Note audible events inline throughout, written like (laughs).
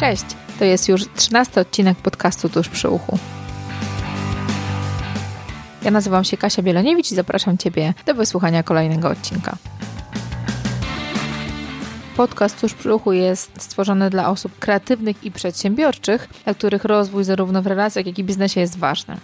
Cześć, to jest już trzynasty odcinek podcastu Tuż przy uchu. Ja nazywam się Kasia Bieloniewicz i zapraszam Ciebie do wysłuchania kolejnego odcinka. Podcast Tuż przy uchu jest stworzony dla osób kreatywnych i przedsiębiorczych, dla których rozwój zarówno w relacjach, jak i biznesie jest ważny.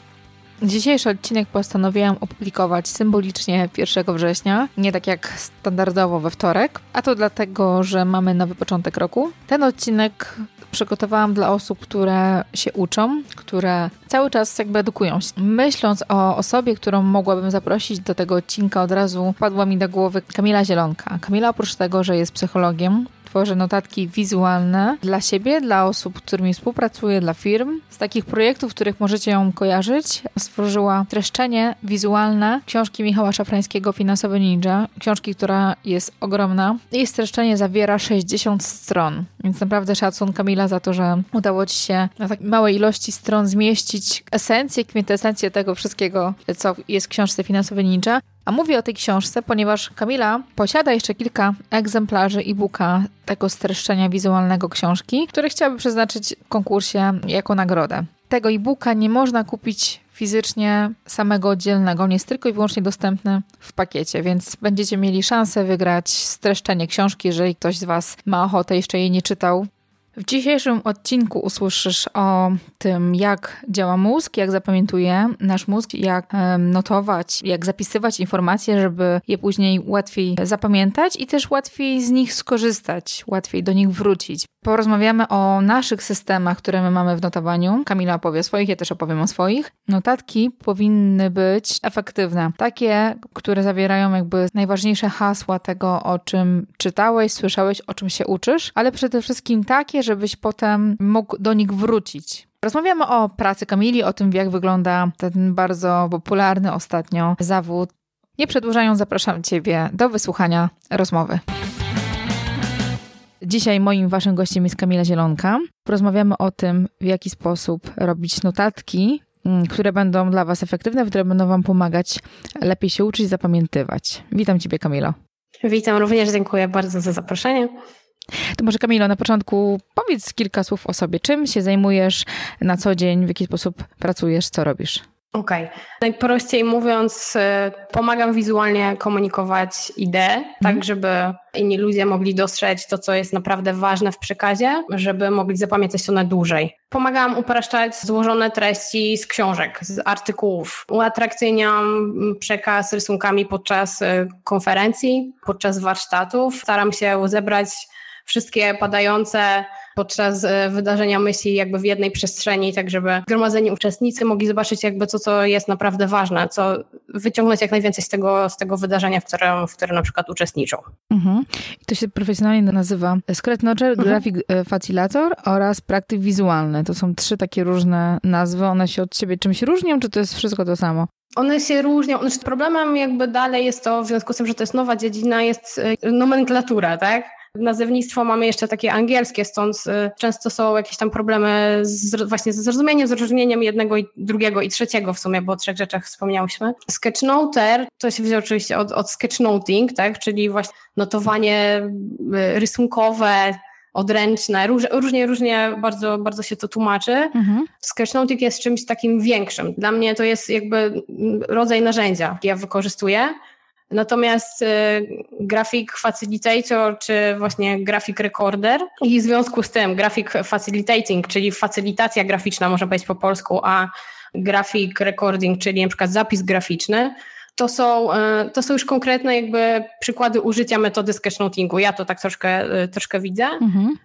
Dzisiejszy odcinek postanowiłam opublikować symbolicznie 1 września, nie tak jak standardowo we wtorek, a to dlatego, że mamy nowy początek roku. Ten odcinek przygotowałam dla osób, które się uczą, które cały czas jakby edukują się. Myśląc o osobie, którą mogłabym zaprosić do tego odcinka, od razu padła mi do głowy Kamila Zielonka. Kamila oprócz tego, że jest psychologiem, tworzę notatki wizualne dla siebie, dla osób, z którymi współpracuję, dla firm. Z takich projektów, których możecie ją kojarzyć, stworzyła streszczenie wizualne książki Michała Szafrańskiego Finansowy Ninja. Książki, która jest ogromna. Jej streszczenie zawiera 60 stron, więc naprawdę szacun Kamila za to, że udało Ci się na tak małej ilości stron zmieścić esencję, kwintesencję tego wszystkiego, co jest w książce Finansowy Ninja. A mówię o tej książce, ponieważ Kamila posiada jeszcze kilka egzemplarzy e-booka tego streszczenia wizualnego książki, które chciałaby przeznaczyć w konkursie jako nagrodę. Tego e-booka nie można kupić fizycznie samego oddzielnego, on jest tylko i wyłącznie dostępny w pakiecie, więc będziecie mieli szansę wygrać streszczenie książki, jeżeli ktoś z Was ma ochotę, jeszcze jej nie czytał. W dzisiejszym odcinku usłyszysz o tym, jak działa mózg, jak zapamiętuje nasz mózg, jak notować, jak zapisywać informacje, żeby je później łatwiej zapamiętać i też łatwiej z nich skorzystać, łatwiej do nich wrócić. Porozmawiamy o naszych systemach, które my mamy w notowaniu. Kamila opowie o swoich, ja też opowiem o swoich. Notatki powinny być efektywne. Takie, które zawierają jakby najważniejsze hasła tego, o czym czytałeś, słyszałeś, o czym się uczysz, ale przede wszystkim takie, żebyś potem mógł do nich wrócić. Rozmawiamy o pracy Kamili, o tym, jak wygląda ten bardzo popularny ostatnio zawód. Nie przedłużając, zapraszam Ciebie do wysłuchania rozmowy. Dzisiaj moim waszym gościem jest Kamila Zielonka. Porozmawiamy o tym, w jaki sposób robić notatki, mm, które będą dla was efektywne, które będą wam pomagać lepiej się uczyć, zapamiętywać. Witam ciebie, Kamilo. Witam również, dziękuję bardzo za zaproszenie. To może Kamilo, na początku powiedz kilka słów o sobie. Czym się zajmujesz na co dzień, w jaki sposób pracujesz, co robisz? Okej. Okay. Najprościej mówiąc, y, pomagam wizualnie komunikować ideę, mm. tak żeby inni ludzie mogli dostrzec to, co jest naprawdę ważne w przekazie, żeby mogli zapamiętać to na dłużej. Pomagam upraszczać złożone treści z książek, z artykułów. Uatrakcyjniam przekaz rysunkami podczas y, konferencji, podczas warsztatów. Staram się zebrać wszystkie padające podczas e, wydarzenia myśli jakby w jednej przestrzeni, tak żeby zgromadzeni uczestnicy mogli zobaczyć jakby to, co jest naprawdę ważne, co wyciągnąć jak najwięcej z tego, z tego wydarzenia, w którym, w którym na przykład uczestniczą. Mhm. I to się profesjonalnie nazywa Scratch Notcher, mhm. Graphic e, Facilitator oraz praktyk wizualny. To są trzy takie różne nazwy. One się od siebie czymś różnią, czy to jest wszystko to samo? One się różnią. Znaczy problemem jakby dalej jest to, w związku z tym, że to jest nowa dziedzina, jest e, nomenklatura, tak? Nazewnictwo mamy jeszcze takie angielskie, stąd y, często są jakieś tam problemy z, właśnie ze zrozumieniem, z rozróżnieniem jednego i drugiego i trzeciego w sumie, bo o trzech rzeczach wspomniałyśmy. Sketchnoter to się wziął oczywiście od, od sketchnoting, tak, czyli właśnie notowanie y, rysunkowe, odręczne, róż, różnie, różnie bardzo, bardzo się to tłumaczy. Mhm. Sketchnoting jest czymś takim większym. Dla mnie to jest jakby rodzaj narzędzia, ja wykorzystuję, Natomiast y, grafik facilitator czy właśnie grafik recorder i w związku z tym grafik facilitating, czyli facilitacja graficzna, można powiedzieć po polsku, a grafik recording, czyli przykład zapis graficzny, to są, y, to są już konkretne jakby przykłady użycia metody sketchnotingu. Ja to tak troszkę, y, troszkę widzę. Mhm.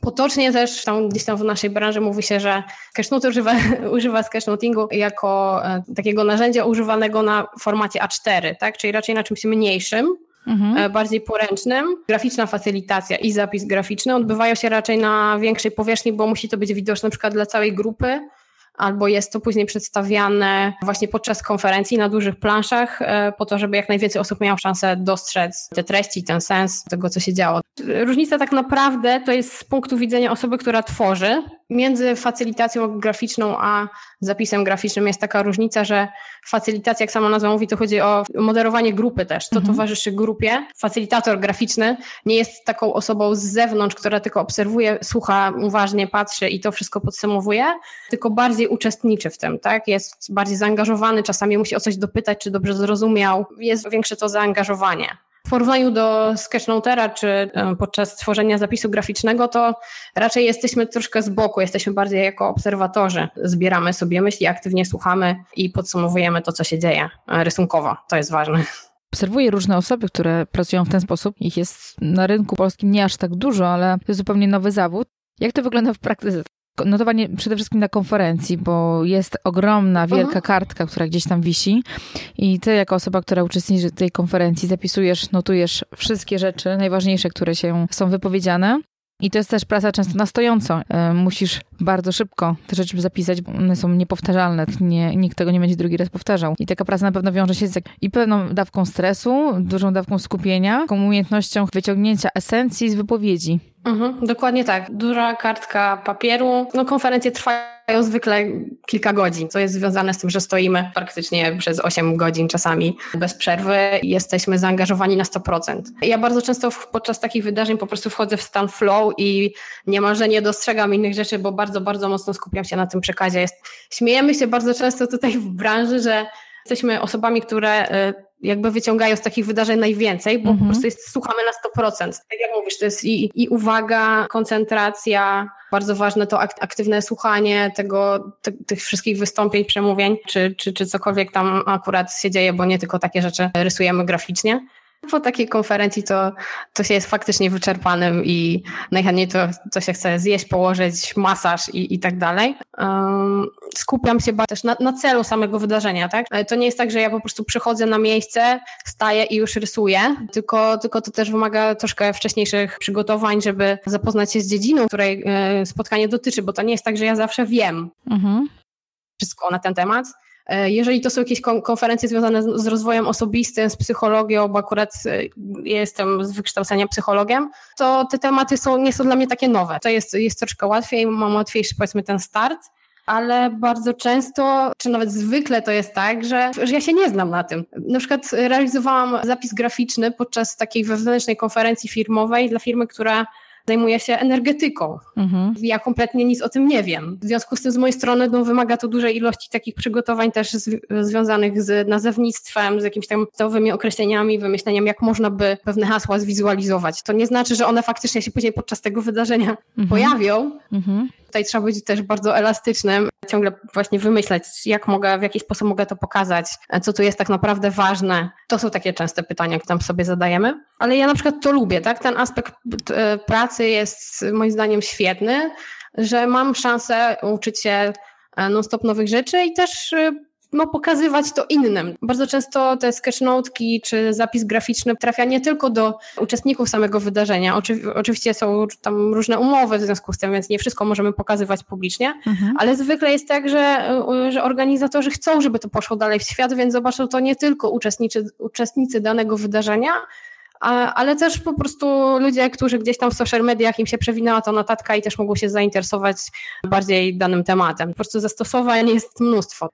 Potocznie też tam gdzieś tam w naszej branży mówi się, że Sketchnote używa, (laughs) używa sketchnotingu jako e, takiego narzędzia używanego na formacie A4, tak? czyli raczej na czymś mniejszym, mhm. E, bardziej poręcznym. Graficzna facylitacja i zapis graficzny odbywają się raczej na większej powierzchni, bo musi to być widoczne na przykład dla całej grupy, albo jest to później przedstawiane właśnie podczas konferencji na dużych planszach, e, po to, żeby jak najwięcej osób miało szansę dostrzec te treści, ten sens tego, co się działo. Różnica tak naprawdę to jest z punktu widzenia osoby, która tworzy, między facylitacją graficzną a zapisem graficznym jest taka różnica, że facylitacja, jak sama nazwa mówi, to chodzi o moderowanie grupy też. To mhm. towarzyszy grupie. Facylitator graficzny nie jest taką osobą z zewnątrz, która tylko obserwuje, słucha uważnie, patrzy i to wszystko podsumowuje, tylko bardziej uczestniczy w tym, tak? Jest bardziej zaangażowany, czasami musi o coś dopytać, czy dobrze zrozumiał. Jest większe to zaangażowanie. W porównaniu do Sketchnotera czy e, podczas tworzenia zapisu graficznego, to raczej jesteśmy troszkę z boku, jesteśmy bardziej jako obserwatorzy. Zbieramy sobie myśli, aktywnie słuchamy i podsumowujemy to, co się dzieje e, rysunkowo. To jest ważne. Obserwuję różne osoby, które pracują w ten sposób. Ich jest na rynku polskim nie aż tak dużo, ale to jest zupełnie nowy zawód. Jak to wygląda w praktyce? Notowanie przede wszystkim na konferencji, bo jest ogromna, mhm. wielka kartka, która gdzieś tam wisi i ty jako osoba, która uczestniczy w tej konferencji zapisujesz, notujesz wszystkie rzeczy najważniejsze, które się są wypowiedziane. I to jest też praca często na stojąco. E, musisz bardzo szybko te rzeczy zapisać, bo one są niepowtarzalne. Nie, nikt tego nie będzie drugi raz powtarzał. I taka praca na pewno wiąże się z i pewną dawką stresu, dużą dawką skupienia, taką umiejętnością wyciągnięcia esencji z wypowiedzi. Mhm, dokładnie tak. Duża kartka papieru. No, konferencje trwają zwykle kilka godzin, co jest związane z tym, że stoimy praktycznie przez 8 godzin czasami bez przerwy i jesteśmy zaangażowani na 100%. Ja bardzo często podczas takich wydarzeń po prostu wchodzę w stan flow i niemalże nie dostrzegam innych rzeczy, bo bardzo, bardzo mocno skupiam się na tym przekazie. Jest, śmiejemy się bardzo często tutaj w branży, że jesteśmy osobami, które y, jakby wyciągają z takich wydarzeń najwięcej, bo mm -hmm. po mhm. prostu jest, słuchamy na 100%. Tak jak mówisz, to jest i, i uwaga, koncentracja, bardzo ważne to aktywne słuchanie tego, te, tych wszystkich wystąpień, przemówień, czy, czy, czy cokolwiek tam akurat się dzieje, bo nie tylko takie rzeczy rysujemy graficznie. Po takiej konferencji to, to się jest faktycznie wyczerpanym i najchętniej to, to się chce zjeść, położyć, masaż i, i tak dalej. Um, skupiam się też na, na, celu samego wydarzenia, tak? To nie jest tak, że ja po prostu przychodzę na miejsce, staję i już rysuję, tylko, tylko to też wymaga troszkę wcześniejszych przygotowań, żeby zapoznać się z dziedziną, której e, spotkanie dotyczy, bo to nie jest tak, że ja zawsze wiem. Mhm. Wszystko na ten temat E, jeżeli to są jakieś konferencje związane z rozwojem osobistym, z psychologią, bo akurat e, jestem z wykształcenia psychologiem, to te tematy są, nie są dla mnie takie nowe. To jest, jest troszkę łatwiej, mam łatwiejszy powiedzmy ten start, ale bardzo często, czy nawet zwykle to jest tak, że, że ja się nie znam na tym. Na przykład realizowałam zapis graficzny podczas takiej wewnętrznej konferencji firmowej dla firmy, która zajmuję się energetyką. Mhm. Ja kompletnie nic o tym nie wiem. W związku z tym z mojej strony no, wymaga to dużej ilości takich przygotowań też z, związanych z nazewnictwem, z jakimiś tam podstawowymi określeniami, wymyśleniem, jak można by pewne hasła zwizualizować. To nie znaczy, że one faktycznie się później podczas tego wydarzenia mhm. pojawią. Mhm. Tutaj trzeba być też bardzo elastycznym, ciągle właśnie wymyśleć, jak mogę, w jaki sposób mogę to pokazać, co tu jest tak naprawdę ważne. To są takie częste pytania, które tam sobie zadajemy. Ale ja na przykład to lubię, tak? Ten aspekt e, pracy jest moim zdaniem świetny, że mam szansę uczyć się e, non-stop nowych rzeczy i też e, no, pokazywać to innym. Bardzo często te sketchnotki czy zapis graficzny trafia nie tylko do uczestników samego wydarzenia. Oczy, oczywiście są tam różne umowy w związku z tym, więc nie wszystko możemy pokazywać publicznie, mhm. ale zwykle jest tak, że, że organizatorzy chcą, żeby to poszło dalej w świat, więc zobaczą to nie tylko uczestnicy, uczestnicy danego wydarzenia, ale też po prostu ludzie, którzy gdzieś tam w social mediach im się przewinęła ta notatka i też mogą się zainteresować bardziej danym tematem. Po prostu zastosowań jest mnóstwo.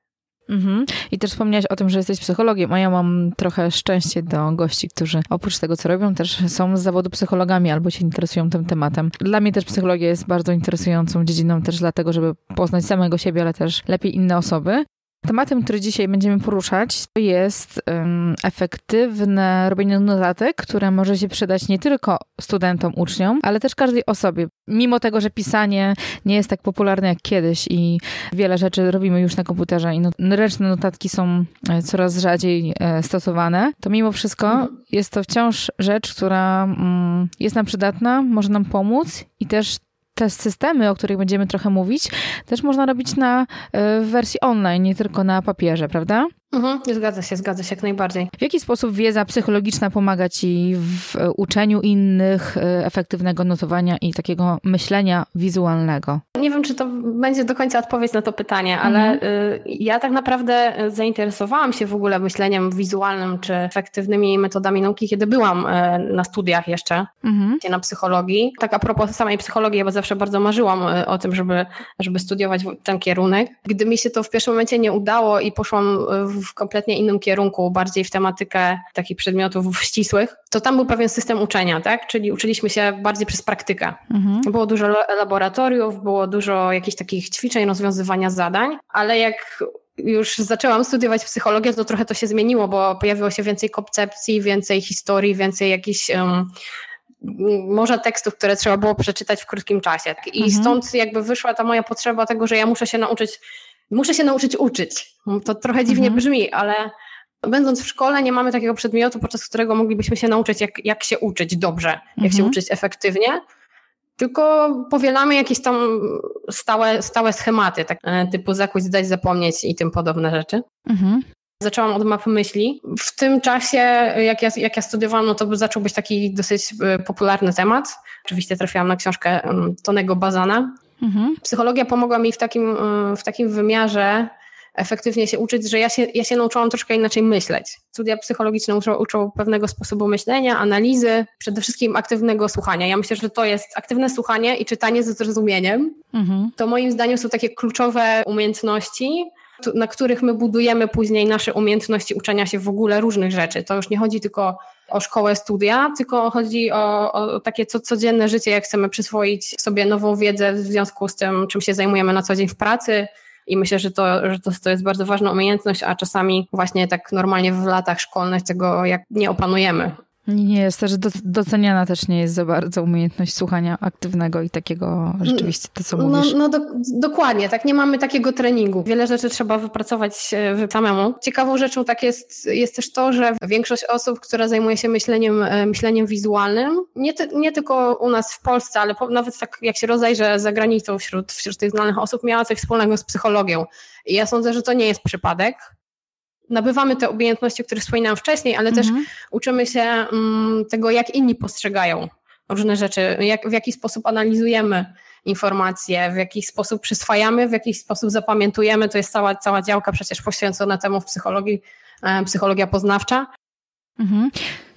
Mhm. I też wspomniałaś o tym, że jesteś psychologiem, a ja mam trochę szczęście do gości, którzy oprócz tego, co robią, też są z zawodu psychologami albo się interesują tym tematem. Dla mnie też psychologia jest bardzo interesującą dziedziną też dlatego, żeby poznać samego siebie, ale też lepiej inne osoby. Tematem, który dzisiaj będziemy poruszać, to jest um, efektywne robienie notatek, które może się przydać nie tylko studentom, uczniom, ale też każdej osobie. Mimo tego, że pisanie nie jest tak popularne jak kiedyś i wiele rzeczy robimy już na komputerze i not ręczne notatki są e, coraz rzadziej e, stosowane, to mimo wszystko mhm. jest to wciąż rzecz, która mm, jest nam przydatna, może nam pomóc i też te systemy, o których będziemy trochę mówić, też można robić na e, w wersji online, nie tylko na papierze, prawda? Mhm, zgadza się, zgadza się jak najbardziej. W jaki sposób wiedza psychologiczna pomaga Ci w uczeniu innych e, efektywnego notowania i takiego myślenia wizualnego? nie wiem, czy to będzie do końca odpowiedź na to pytanie, ale mhm. Y, ja tak naprawdę zainteresowałam się w ogóle myśleniem wizualnym czy efektywnymi metodami nauki, kiedy byłam na studiach jeszcze mhm. na psychologii. Tak a propos samej psychologii, bo zawsze bardzo marzyłam o tym, żeby, żeby studiować ten kierunek. Gdy mi się to w pierwszym momencie nie udało i poszłam w kompletnie innym kierunku, bardziej w tematykę takich przedmiotów ścisłych, to tam był pewien system uczenia, tak? Czyli uczyliśmy się bardziej przez praktykę. Mhm. Było dużo laboratoriów, było dużo jakichś takich ćwiczeń, rozwiązywania zadań, ale jak już zaczęłam studiować psychologię, to trochę to się zmieniło, bo pojawiło się więcej koncepcji, więcej historii, więcej jakichś um, może tekstów, które trzeba było przeczytać w krótkim czasie. I mhm. stąd jakby wyszła ta moja potrzeba tego, że ja muszę się nauczyć, muszę się nauczyć uczyć. To trochę dziwnie mhm. brzmi, ale Będąc w szkole, nie mamy takiego przedmiotu, podczas którego moglibyśmy się nauczyć, jak, jak się uczyć dobrze, jak mhm. się uczyć efektywnie, tylko powielamy jakieś tam stałe, stałe schematy, tak, e, typu zakuć, zdać, zapomnieć i tym podobne rzeczy. Mhm. Zaczęłam od mapy myśli. W tym czasie, jak ja, jak ja studiowałam, no to zaczął być taki dosyć e, popularny temat. Oczywiście trafiłam na książkę mm, Tonego Bazana. Mhm. Psychologia pomogła mi w takim, e, w takim wymiarze, efektywnie się uczyć, że ja się, ja się nauczyłam troszkę inaczej myśleć. Studia psychologiczne uczą, uczą pewnego sposobu myślenia, analizy, przede wszystkim aktywnego słuchania. Ja myślę, że to jest aktywne słuchanie i czytanie ze zrozumieniem. Mhm. To moim zdaniem są takie kluczowe umiejętności, na których my budujemy później nasze umiejętności uczenia się w ogóle różnych rzeczy. To już nie chodzi tylko o szkołę, studia, tylko chodzi o, o takie co, codzienne życie, jak chcemy przyswoić sobie nową wiedzę w związku z tym, czym się zajmujemy na co dzień w pracy, i myślę, że to, że to, to jest bardzo ważna umiejętność, a czasami właśnie tak normalnie w latach szkolnych tego jak nie opanujemy. Nie jest też doceniana też nie jest za bardzo umiejętność słuchania aktywnego i takiego rzeczywiście to, co no, mówisz. No do, dokładnie, tak nie mamy takiego treningu. Wiele rzeczy trzeba wypracować e, samemu. Ciekawą rzeczą tak jest, jest też to, że większość osób, która zajmuje się myśleniem, e, myśleniem wizualnym, nie, ty, nie tylko u nas w Polsce, ale po, nawet tak jak się rozejrzę za granicą wśród, wśród tych znanych osób, miała coś wspólnego z psychologią. I ja sądzę, że to nie jest przypadek nabywamy te umiejętności, o których wspominałam wcześniej, ale mhm. też uczymy się um, tego, jak inni postrzegają różne rzeczy, jak, w jaki sposób analizujemy informacje, w jaki sposób przyswajamy, w jaki sposób zapamiętujemy. To jest cała, cała działka przecież poświęcona temu w psychologii, e, psychologia poznawcza. Mhm.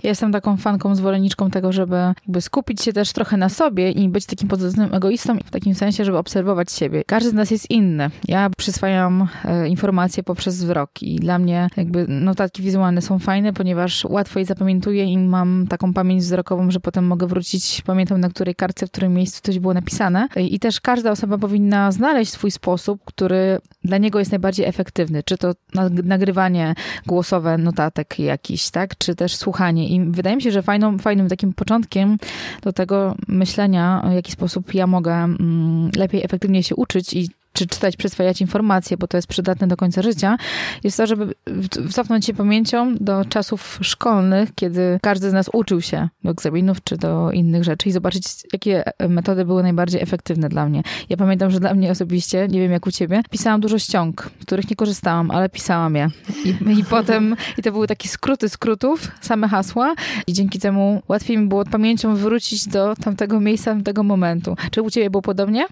Jestem taką fanką, zwolenniczką tego, żeby jakby skupić się też trochę na sobie i być takim pozytywnym egoistą w takim sensie, żeby obserwować siebie. Każdy z nas jest inny. Ja przyswajam e, informacje poprzez wzrok i dla mnie jakby notatki wizualne są fajne, ponieważ łatwo je zapamiętuję i mam taką pamięć wzrokową, że potem mogę wrócić, pamiętam na której kartce, w którym miejscu coś było napisane. I też każda osoba powinna znaleźć swój sposób, który dla niego jest najbardziej efektywny. Czy to nagrywanie głosowe notatek jakiś, tak? Czy też słuchanie i wydaje mi się, że fajną, fajnym takim początkiem do tego myślenia, w jaki sposób ja mogę mm, lepiej, efektywnie się uczyć i czy czytać, przyswajać informacje, bo to jest przydatne do końca życia, jest to, żeby cofnąć się pamięcią do czasów szkolnych, kiedy każdy z nas uczył się do egzaminów czy do innych rzeczy i zobaczyć, jakie metody były najbardziej efektywne dla mnie. Ja pamiętam, że dla mnie osobiście, nie wiem jak u ciebie, pisałam dużo ściąg, z których nie korzystałam, ale pisałam je. I, i (laughs) potem, i to były takie skróty skrótów, same hasła i dzięki temu łatwiej mi było pamięcią wrócić do tamtego miejsca, tamtego momentu. Czy u ciebie było podobnie?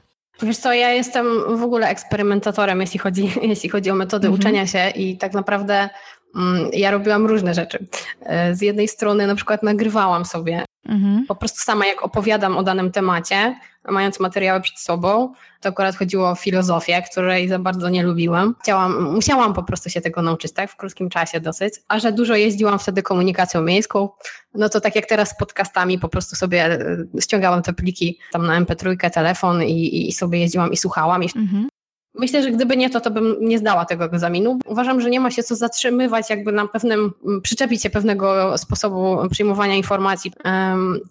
Wiesz co, ja jestem w ogóle eksperymentatorem, jeśli chodzi, (laughs) jeśli chodzi o metody mhm. uczenia się i tak naprawdę mm, ja robiłam różne rzeczy. E, z jednej strony na przykład nagrywałam sobie Mhm. Po prostu sama jak opowiadam o danym temacie, mając materiały przed sobą, to akurat chodziło o filozofię, której za bardzo nie lubiłam. Chciałam, musiałam po prostu się tego nauczyć, tak, w krótkim czasie dosyć. A że dużo jeździłam wtedy komunikacją miejską, no to tak jak teraz z podcastami, po prostu sobie e, ściągałam te pliki tam na MP3, telefon i, i sobie jeździłam i słuchałam. I mhm. Myślę, że gdyby nie to, to bym nie zdała tego egzaminu. Uważam, że nie ma się co zatrzymywać, jakby na pewnym, przyczepić się pewnego sposobu przyjmowania informacji.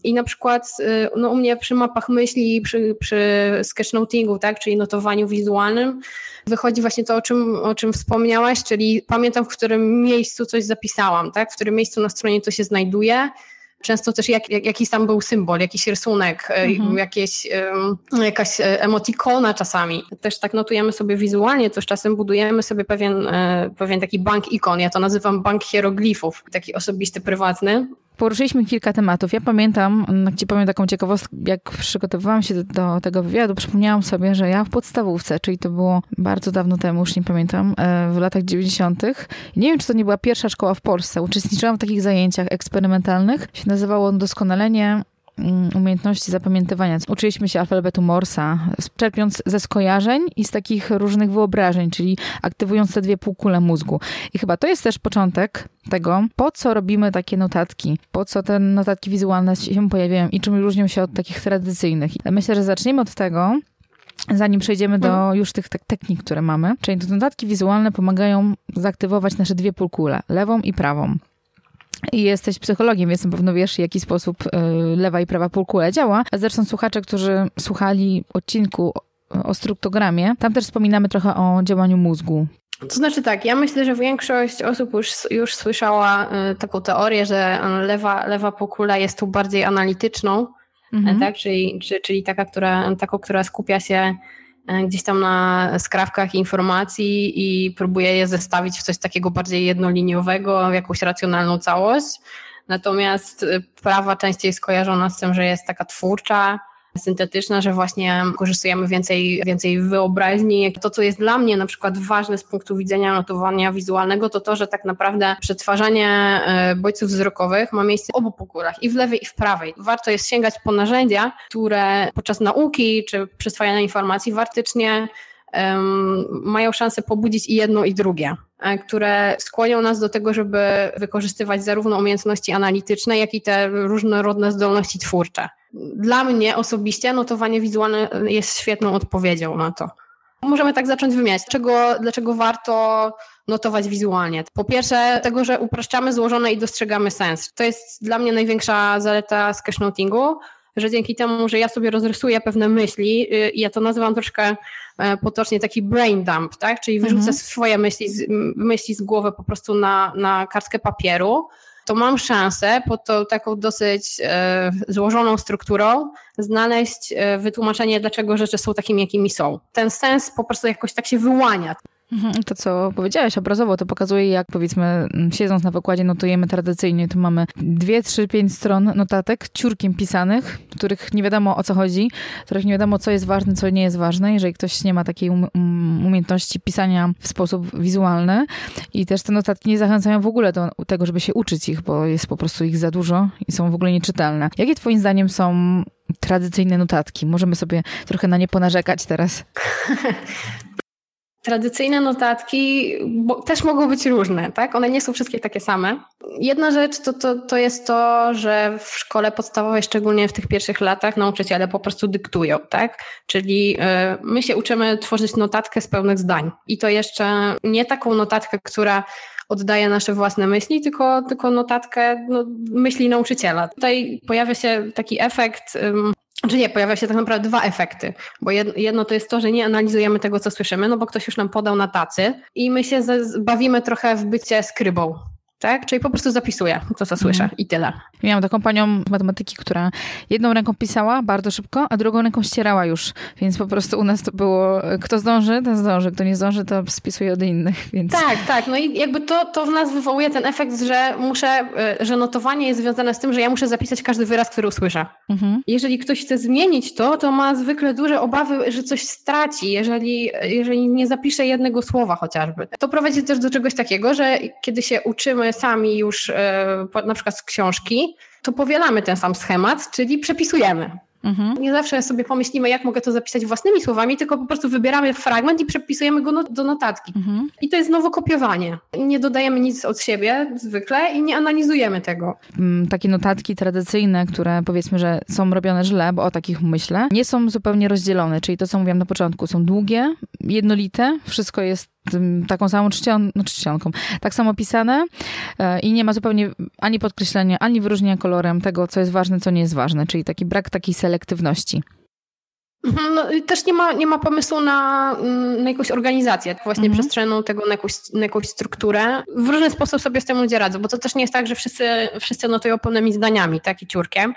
I na przykład y, no, u mnie przy mapach myśli, przy, przy sketchnotingu, tak, czyli notowaniu wizualnym, wychodzi właśnie to, o czym, o czym wspomniałaś, czyli pamiętam, w którym miejscu coś zapisałam, tak, w którym miejscu na stronie to się znajduje, Często też jak, jak, jakiś tam był symbol, jakiś rysunek, e, mhm. jakieś, jakaś e, emotikona czasami. Też tak notujemy sobie wizualnie, to z czasem budujemy sobie pewien, e, pewien taki bank ikon. Ja to nazywam bank hieroglifów, taki osobisty, prywatny. Poruszyliśmy kilka tematów. Ja pamiętam, jak ci powiem taką ciekawostkę, jak przygotowywałam się do, do, tego wywiadu, przypomniałam sobie, że ja w podstawówce, czyli to było bardzo dawno temu, już nie pamiętam, e, w latach 90. Nie wiem, czy to nie była pierwsza szkoła w Polsce. Uczestniczyłam w takich zajęciach eksperymentalnych. Się nazywało doskonalenie Mm, umiejętności zapamiętywania. Uczyliśmy się alfabetu Morsa, czerpiąc ze skojarzeń i z takich różnych wyobrażeń, czyli aktywując te dwie półkule mózgu. I chyba to jest też początek tego, po co robimy takie notatki, po co te notatki wizualne się pojawiają i czym różnią się od takich tradycyjnych. Myślę, że zaczniemy od tego, zanim przejdziemy do mhm. już tych technik, które mamy. Czyli notatki wizualne pomagają zaaktywować nasze dwie półkule, lewą i prawą jesteś psychologiem, więc na pewno wiesz, w jaki sposób y, lewa i prawa półkula działa. A zresztą słuchacze, którzy słuchali odcinku o struktogramie, tam też wspominamy trochę o działaniu mózgu. To znaczy tak, ja myślę, że większość osób już, już słyszała y, taką teorię, że lewa, lewa półkula jest tu bardziej analityczną, mhm. tak? czyli, czyli taka, która, taką, która skupia się E, gdzieś tam na skrawkach informacji i próbuje je zestawić w coś takiego bardziej jednoliniowego, w jakąś racjonalną całość. Natomiast e, prawa częściej jest kojarzona z tym, że jest taka twórcza, syntetyczna, że właśnie korzystujemy więcej, więcej wyobraźni. To, co jest dla mnie na przykład ważne z punktu widzenia notowania wizualnego, to to, że tak naprawdę przetwarzanie e, bodźców wzrokowych ma miejsce w obu pokórach, i w lewej, i w prawej. Warto jest sięgać po narzędzia, które podczas nauki czy przyswajania informacji faktycznie mają szansę pobudzić i jedno, i drugie e, które skłonią nas do tego, żeby wykorzystywać zarówno umiejętności analityczne, jak i te różnorodne zdolności twórcze dla mnie osobiście notowanie wizualne jest świetną odpowiedzią na to. Możemy tak zacząć wymieniać, dlaczego, dlaczego warto notować wizualnie. Po pierwsze, tego, że upraszczamy złożone i dostrzegamy sens. To jest dla mnie największa zaleta sketchnotingu, że dzięki temu, że ja sobie rozrysuję pewne myśli, y, ja to nazywam troszkę potocznie taki brain dump, tak? Czyli wyrzucę mhm. swoje myśli z, myśli z głowy po prostu na, na kartkę papieru to mam szansę pod tą taką dosyć e, złożoną strukturą znaleźć e, wytłumaczenie, dlaczego rzeczy są takimi, jakimi są. Ten sens po prostu jakoś tak się wyłania. Mhm, to, co powiedziałeś obrazowo, to pokazuje, jak powiedzmy, siedząc na wykładzie, notujemy tradycyjnie. Tu mamy dwie, trzy, pięć stron notatek ciurkiem pisanych, których nie wiadomo o co chodzi, których nie wiadomo, co jest ważne, co nie jest ważne. Jeżeli ktoś nie ma takiej um, um umiejętności pisania w sposób wizualny i też te notatki nie zachęcają w ogóle do tego, żeby się uczyć ich, bo jest po prostu ich za dużo i są w ogóle nieczytelne. Jakie twoim zdaniem są tradycyjne notatki? Możemy sobie trochę na nie ponarzekać teraz. (laughs) Tradycyjne notatki też mogą być różne, tak? One nie są wszystkie takie same. Jedna rzecz to, to, to jest to, że w szkole podstawowej, szczególnie w tych pierwszych latach, nauczyciele po prostu dyktują, tak? Czyli y, my się uczymy tworzyć notatkę z pełnych zdań. I to jeszcze nie taką notatkę, która oddaje nasze własne myśli, tylko, tylko notatkę no, myśli nauczyciela. Tutaj pojawia się taki efekt czy nie, pojawia się tak naprawdę dwa efekty, bo jedno to jest to, że nie analizujemy tego, co słyszymy, no bo ktoś już nam podał na tacy i my się bawimy trochę w bycie skrybą, tak? Czyli po prostu zapisuję to, co słyszę mhm. i tyle. Miałam taką panią matematyki, która jedną ręką pisała bardzo szybko, a drugą ręką ścierała już, więc po prostu u nas to było, kto zdąży, ten zdąży, kto nie zdąży, to spisuje od innych, (laughs) więc... Tak, tak, no i jakby to, to w nas wywołuje ten efekt, że muszę, y, że notowanie jest związane z tym, że ja muszę zapisać każdy wyraz, który usłyszę. Mhm. Jeżeli ktoś chce zmienić to, to ma zwykle duże obawy, że coś straci, jeżeli, jeżeli nie zapisze jednego słowa chociażby. To prowadzi też do czegoś takiego, że kiedy się uczymy sami już e, na przykład z książki, to powielamy ten sam schemat, czyli przepisujemy. Mhm. Nie zawsze sobie pomyślimy, jak mogę to zapisać własnymi słowami, tylko po prostu wybieramy fragment i przepisujemy go do notatki. Mhm. I to jest znowu kopiowanie. Nie dodajemy nic od siebie zwykle i nie analizujemy tego. Mm, takie notatki tradycyjne, które powiedzmy, że są robione źle, bo o takich myślę, nie są zupełnie rozdzielone. Czyli to, co mówiłam na początku, są długie, jednolite, wszystko jest taką samą czcion, no, czcionką, tak samo pisane e, i nie ma zupełnie ani podkreślenia, ani wyróżnienia kolorem tego, co jest ważne, co nie jest ważne, czyli taki brak takiej selektywności. Mhm, no, też nie ma, nie ma pomysłu na, mm, na jakąś organizację, właśnie mhm. przestrzenną tego na jakąś, na jakąś strukturę. W różny sposób sobie z tym ludzie radzą, bo to też nie jest tak, że wszyscy, wszyscy notują pełnymi zdaniami, tak i ciurkiem.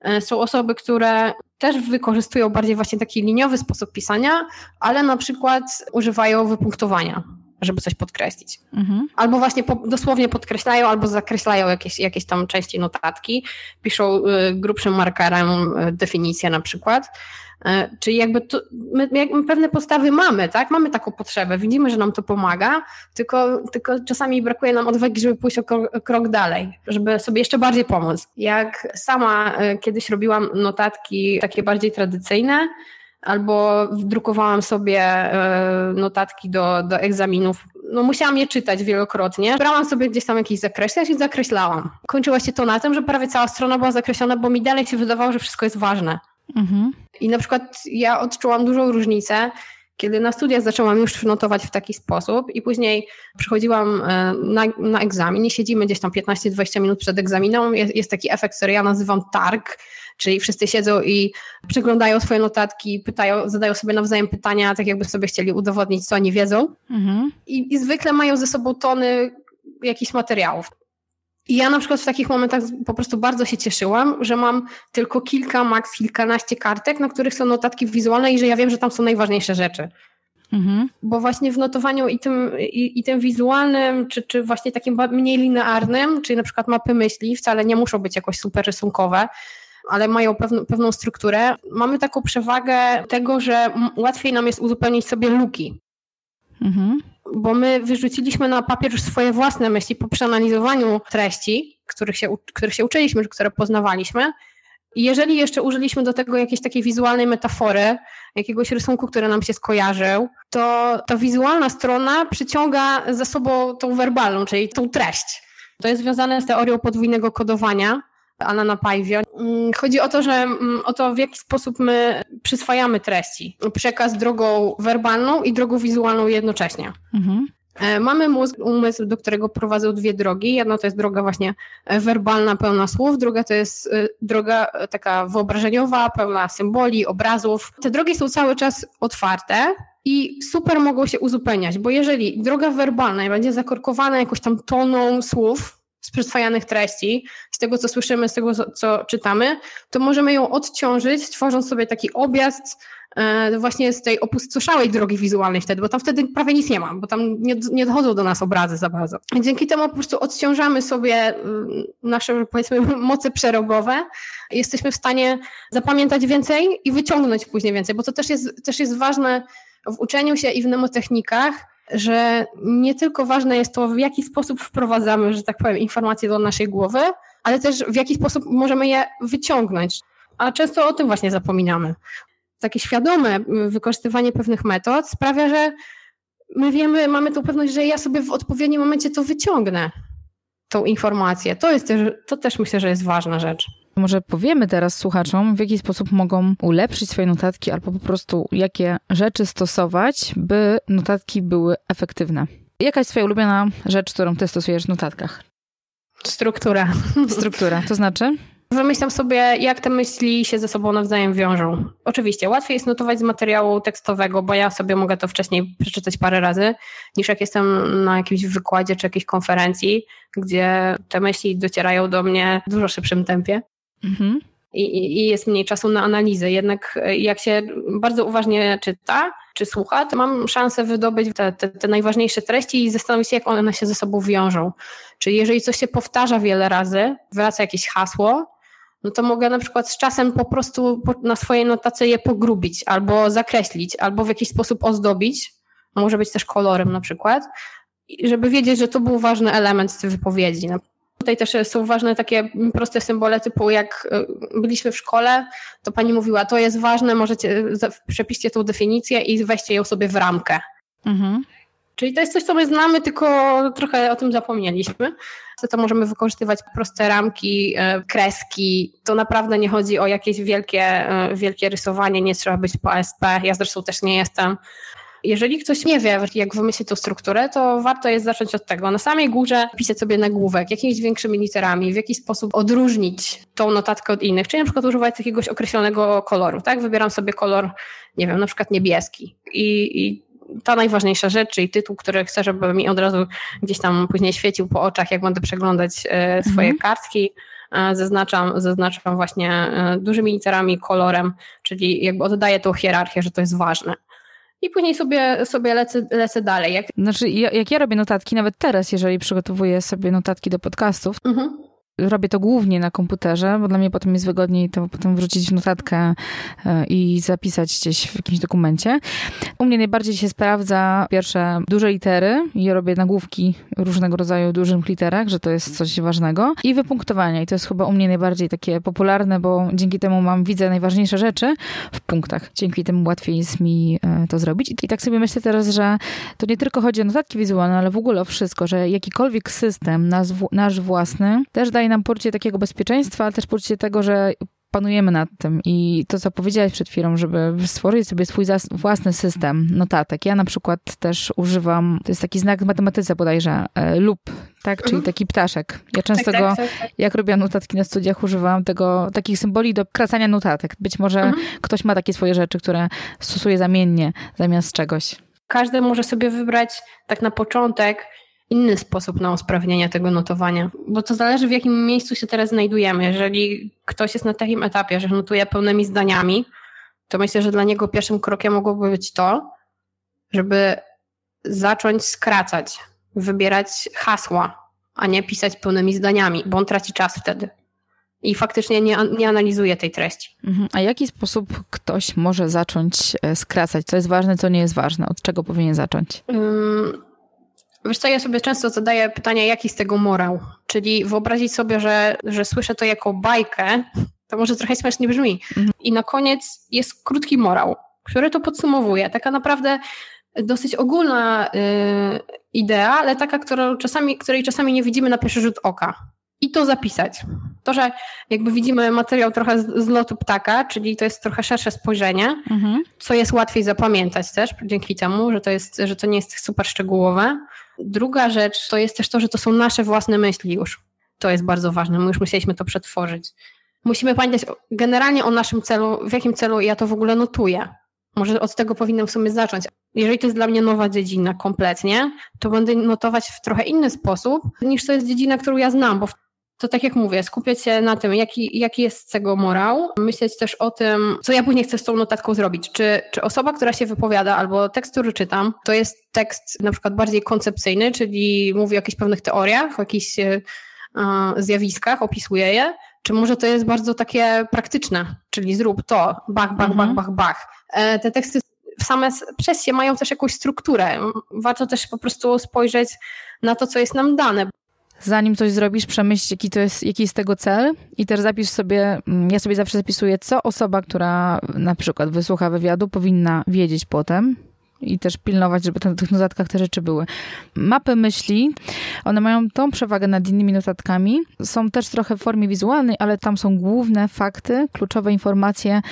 E, są osoby, które też wykorzystują bardziej właśnie taki liniowy sposób pisania, ale na przykład używają wypunktowania. żeby coś podkreślić. Mhm. Albo właśnie po, dosłownie podkreślają, albo zakreślają jakieś, jakieś tam części notatki, piszą y, grubszym markerem y, definicję na przykład. Y, czyli jakby to, my, my, pewne postawy mamy, tak? Mamy taką potrzebę, widzimy, że nam to pomaga, tylko, tylko czasami brakuje nam odwagi, żeby pójść o krok, dalej, żeby sobie jeszcze bardziej pomóc. Jak sama y, kiedyś robiłam notatki takie bardziej tradycyjne, albo drukowałam sobie e, notatki do, do egzaminów. No musiałam je czytać wielokrotnie. Brałam sobie gdzieś tam jakiś zakreślacz i zakreślałam. Kończyła się to na tym, że prawie cała strona była zakreślona, bo mi dalej się wydawało, że wszystko jest ważne. Mhm. I na przykład ja odczułam dużą różnicę, kiedy na studiach zaczęłam już notować w taki sposób i później przychodziłam e, na, na egzamin i siedzimy gdzieś tam 15-20 minut przed egzaminem, jest, jest taki efekt, który ja nazywam targ, Czyli wszyscy siedzą i przeglądają swoje notatki, pytają, zadają sobie nawzajem pytania, tak jakby sobie chcieli udowodnić, co oni wiedzą. Mhm. I, I zwykle mają ze sobą tony jakichś materiałów. I ja na przykład w takich momentach po prostu bardzo się cieszyłam, że mam tylko kilka, maks kilkanaście kartek, na których są notatki wizualne i że ja wiem, że tam są najważniejsze rzeczy. Mhm. Bo właśnie w notowaniu i tym, i, i, tym wizualnym, czy, czy właśnie takim mniej linearnym, czyli na przykład mapy myśli, wcale nie muszą być jakoś super rysunkowe, ale mają pewną, pewną strukturę, mamy taką przewagę tego, że łatwiej nam jest uzupełnić sobie luki. Mhm. Bo my wyrzuciliśmy na papier już swoje własne myśli po przeanalizowaniu treści, których się, których się uczyliśmy, które poznawaliśmy. I jeżeli jeszcze użyliśmy do tego jakiejś takiej wizualnej metafory, jakiegoś rysunku, który nam się skojarzył, to ta wizualna strona przyciąga za sobą tą werbalną, czyli tą treść. To jest związane z teorią podwójnego kodowania, Alana Pajwio. Mm, chodzi o to, że mm, o to, w jaki sposób my przyswajamy treści. Przekaz drogą werbalną i drogą wizualną jednocześnie. Mhm. E, mamy mózg, umysł, do którego prowadzą dwie drogi. Jedna to jest droga właśnie e, werbalna, pełna słów, druga to jest e, droga taka wyobrażeniowa, pełna symboli, obrazów. Te drogi są cały czas otwarte i super mogą się uzupełniać, bo jeżeli droga werbalna będzie zakorkowana jakąś tam toną słów, z przyswajanych treści, z tego, co słyszymy, z tego, co czytamy, to możemy ją odciążyć, tworząc sobie taki objazd e, właśnie z tej opustoszałej drogi wizualnej wtedy, bo tam wtedy prawie nic nie ma, bo tam nie, nie dochodzą do nas obrazy za bardzo. Dzięki temu po prostu odciążamy sobie mm, nasze, powiedzmy, moce przerobowe jesteśmy w stanie zapamiętać więcej i wyciągnąć później więcej, bo to też jest, też jest ważne w uczeniu się i w mnemotechnikach, że nie tylko ważne jest to, w jaki sposób wprowadzamy, że tak powiem, informacje do naszej głowy, ale też w jaki sposób możemy je wyciągnąć. A często o tym właśnie zapominamy. Takie świadome wykorzystywanie pewnych metod sprawia, że my wiemy, mamy tą pewność, że ja sobie w odpowiednim momencie to wyciągnę, tą informację. To, jest też, to też myślę, że jest ważna rzecz. Może powiemy teraz słuchaczom, w jaki sposób mogą ulepszyć swoje notatki, albo po prostu jakie rzeczy stosować, by notatki były efektywne. Jaka jest Twoja ulubiona rzecz, którą Ty stosujesz w notatkach? Struktura. (laughs) Struktura, to znaczy? Wymyślam sobie, jak te myśli się ze sobą nawzajem wiążą. Oczywiście, łatwiej jest notować z materiału tekstowego, bo ja sobie mogę to wcześniej przeczytać parę razy, niż jak jestem na jakimś wykładzie czy jakiejś konferencji, gdzie te myśli docierają do mnie w dużo szybszym tempie. Mhm. I, I, jest mniej czasu na analizę. Jednak e, jak się bardzo uważnie czyta czy słucha, to mam szansę wydobyć te, te, te, najważniejsze treści i zastanowić się, jak one się ze sobą wiążą. Czyli jeżeli coś się powtarza wiele razy, wraca jakieś hasło, no to mogę na przykład z czasem po prostu na swojej notacji je pogrubić, albo zakreślić, albo w jakiś sposób ozdobić. Może być też kolorem na przykład, żeby wiedzieć, że to był ważny element tej wypowiedzi. Tutaj też są ważne takie proste symbole, typu jak e, byliśmy w szkole, to pani mówiła, to jest ważne, możecie, przepiszcie tą definicję i weźcie ją sobie w ramkę. Mhm. Czyli to jest coś, co my znamy, tylko trochę o tym zapomnieliśmy. To możemy wykorzystywać proste ramki, e, kreski. To naprawdę nie chodzi o jakieś wielkie, e, wielkie rysowanie, nie trzeba być po ASP. Ja zresztą też nie jestem. Jeżeli ktoś nie wie, jak wymyślić tą strukturę, to warto jest zacząć od tego. Na samej górze pisać sobie nagłówek jakimiś większymi literami, w jaki sposób odróżnić tą notatkę od innych, czyli na przykład używać jakiegoś określonego koloru, tak? Wybieram sobie kolor, nie wiem, na przykład niebieski i, i ta najważniejsza rzecz, czyli tytuł, który chcę, żeby mi od razu gdzieś tam później świecił po oczach, jak będę przeglądać e, swoje mhm. kartki, e, zaznaczam, zaznaczam właśnie e, dużymi literami, kolorem, czyli jakby oddaję tą hierarchię, że to jest ważne. I później sobie, sobie lecę, lecę dalej. Jak... Znaczy, jak ja robię notatki, nawet teraz, jeżeli przygotowuję sobie notatki do podcastów, mhm robię to głównie na komputerze, bo dla mnie potem jest wygodniej to potem wrzucić w notatkę e, i zapisać gdzieś w jakimś dokumencie. U mnie najbardziej się sprawdza pierwsze duże litery. Ja robię nagłówki różnego rodzaju dużych literach, że to jest coś ważnego. I wypunktowania. I to jest chyba u mnie najbardziej takie popularne, bo dzięki temu mam, widzę najważniejsze rzeczy w punktach. Dzięki temu łatwiej jest mi e, to zrobić. I tak sobie myślę teraz, że to nie tylko chodzi o notatki wizualne, ale w ogóle o wszystko, że jakikolwiek system, nasz własny, też daje nam poczucie takiego bezpieczeństwa, ale też poczucie tego, że panujemy nad tym. I to, co powiedziałeś przed chwilą, żeby stworzyć sobie swój własny system notatek. Ja na przykład też używam, to jest taki znak w matematyce bodajże, e, lub, tak, czyli mhm. taki ptaszek. Ja często tak, go, tak, tak, tak, jak robię notatki na studiach, używam tego, takich symboli do kracania notatek. Być może mhm. ktoś ma takie swoje rzeczy, które stosuje zamiennie zamiast czegoś. Każdy może sobie wybrać tak na początek inny sposób na usprawnienie tego notowania, bo to zależy w jakim miejscu się teraz znajdujemy. Jeżeli ktoś jest na takim etapie, że notuje pełnymi zdaniami, to myślę, że dla niego pierwszym krokiem mogłoby być to, żeby zacząć skracać, wybierać hasła, a nie pisać pełnymi zdaniami, bo on traci czas wtedy. I faktycznie nie, nie analizuje tej treści. Mhm. A jaki sposób ktoś może zacząć e, skracać? Co jest ważne, co nie jest ważne? Od czego powinien zacząć? Um, Wiesz co, ja sobie często zadaję pytanie, jaki z tego morał? Czyli wyobrazić sobie, że, że słyszę to jako bajkę, to może trochę śmiesznie brzmi. Mhm. I na koniec jest krótki morał, który to podsumowuje. Taka naprawdę dosyć ogólna y, idea, ale taka, którą czasami, której czasami nie widzimy na pierwszy rzut oka. I to zapisać. To, że jakby widzimy materiał trochę z, z lotu ptaka, czyli to jest trochę szersze spojrzenie, mhm. co jest łatwiej zapamiętać też dzięki temu, że to, jest, że to nie jest super szczegółowe. Druga rzecz to jest też to, że to są nasze własne myśli już. To jest bardzo ważne. My już musieliśmy to przetworzyć. Musimy pamiętać generalnie o naszym celu, w jakim celu ja to w ogóle notuję. Może od tego powinnam w sumie zacząć. Jeżeli to jest dla mnie nowa dziedzina kompletnie, to będę notować w trochę inny sposób, niż to jest dziedzina, którą ja znam, bo to tak jak mówię, skupiać się na tym, jaki, jaki jest z tego morał, myśleć też o tym, co ja później chcę z tą notatką zrobić. Czy, czy osoba, która się wypowiada, albo tekst, który czytam, to jest tekst na przykład bardziej koncepcyjny, czyli mówi o jakichś pewnych teoriach, o jakichś e, zjawiskach, opisuje je, czy może to jest bardzo takie praktyczne, czyli zrób to, bach, bach, mhm. bach, bach, bach. E, te teksty same przez się mają też jakąś strukturę. Warto też po prostu spojrzeć na to, co jest nam dane zanim coś zrobisz, przemyśl, jaki, to jest, jaki jest tego cel i też zapisz sobie, mm, ja sobie zawsze zapisuję, co osoba, która na przykład wysłucha wywiadu, powinna wiedzieć potem, i też pilnować, żeby na tych notatkach te rzeczy były. Mapy myśli, one mają tą przewagę nad innymi notatkami. Są też trochę w formie wizualnej, ale tam są główne fakty, kluczowe informacje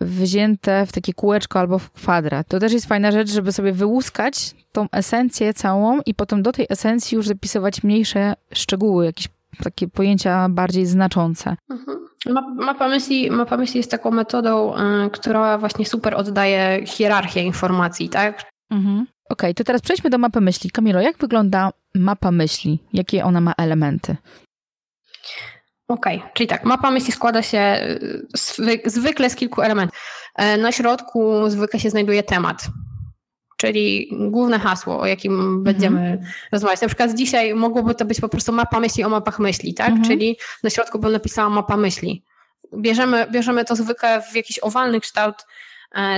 wzięte w takie kółeczko albo w kwadrat. To też jest fajna rzecz, żeby sobie wyłuskać tą esencję całą i potem do tej esencji już zapisywać mniejsze szczegóły, jakieś takie pojęcia bardziej znaczące. Mhm. Mapa myśli, mapa myśli jest taką metodą, yy, która właśnie super oddaje hierarchię informacji, tak? Mhm. Okej, okay, to teraz przejdźmy do mapy myśli. Kamilo, jak wygląda mapa myśli? Jakie ona ma elementy? Okej, okay, czyli tak, mapa myśli składa się zwykle z kilku elementów. E, na środku zwykle się znajduje temat, czyli główne hasło, o jakim mhm. będziemy rozmawiać. Na przykład dzisiaj mogłoby to być po prostu mapa myśli o mapach myśli, tak? Mhm. Czyli na środku bym napisała mapa myśli. Bierzemy, bierzemy to zwykle w jakiś owalny kształt E,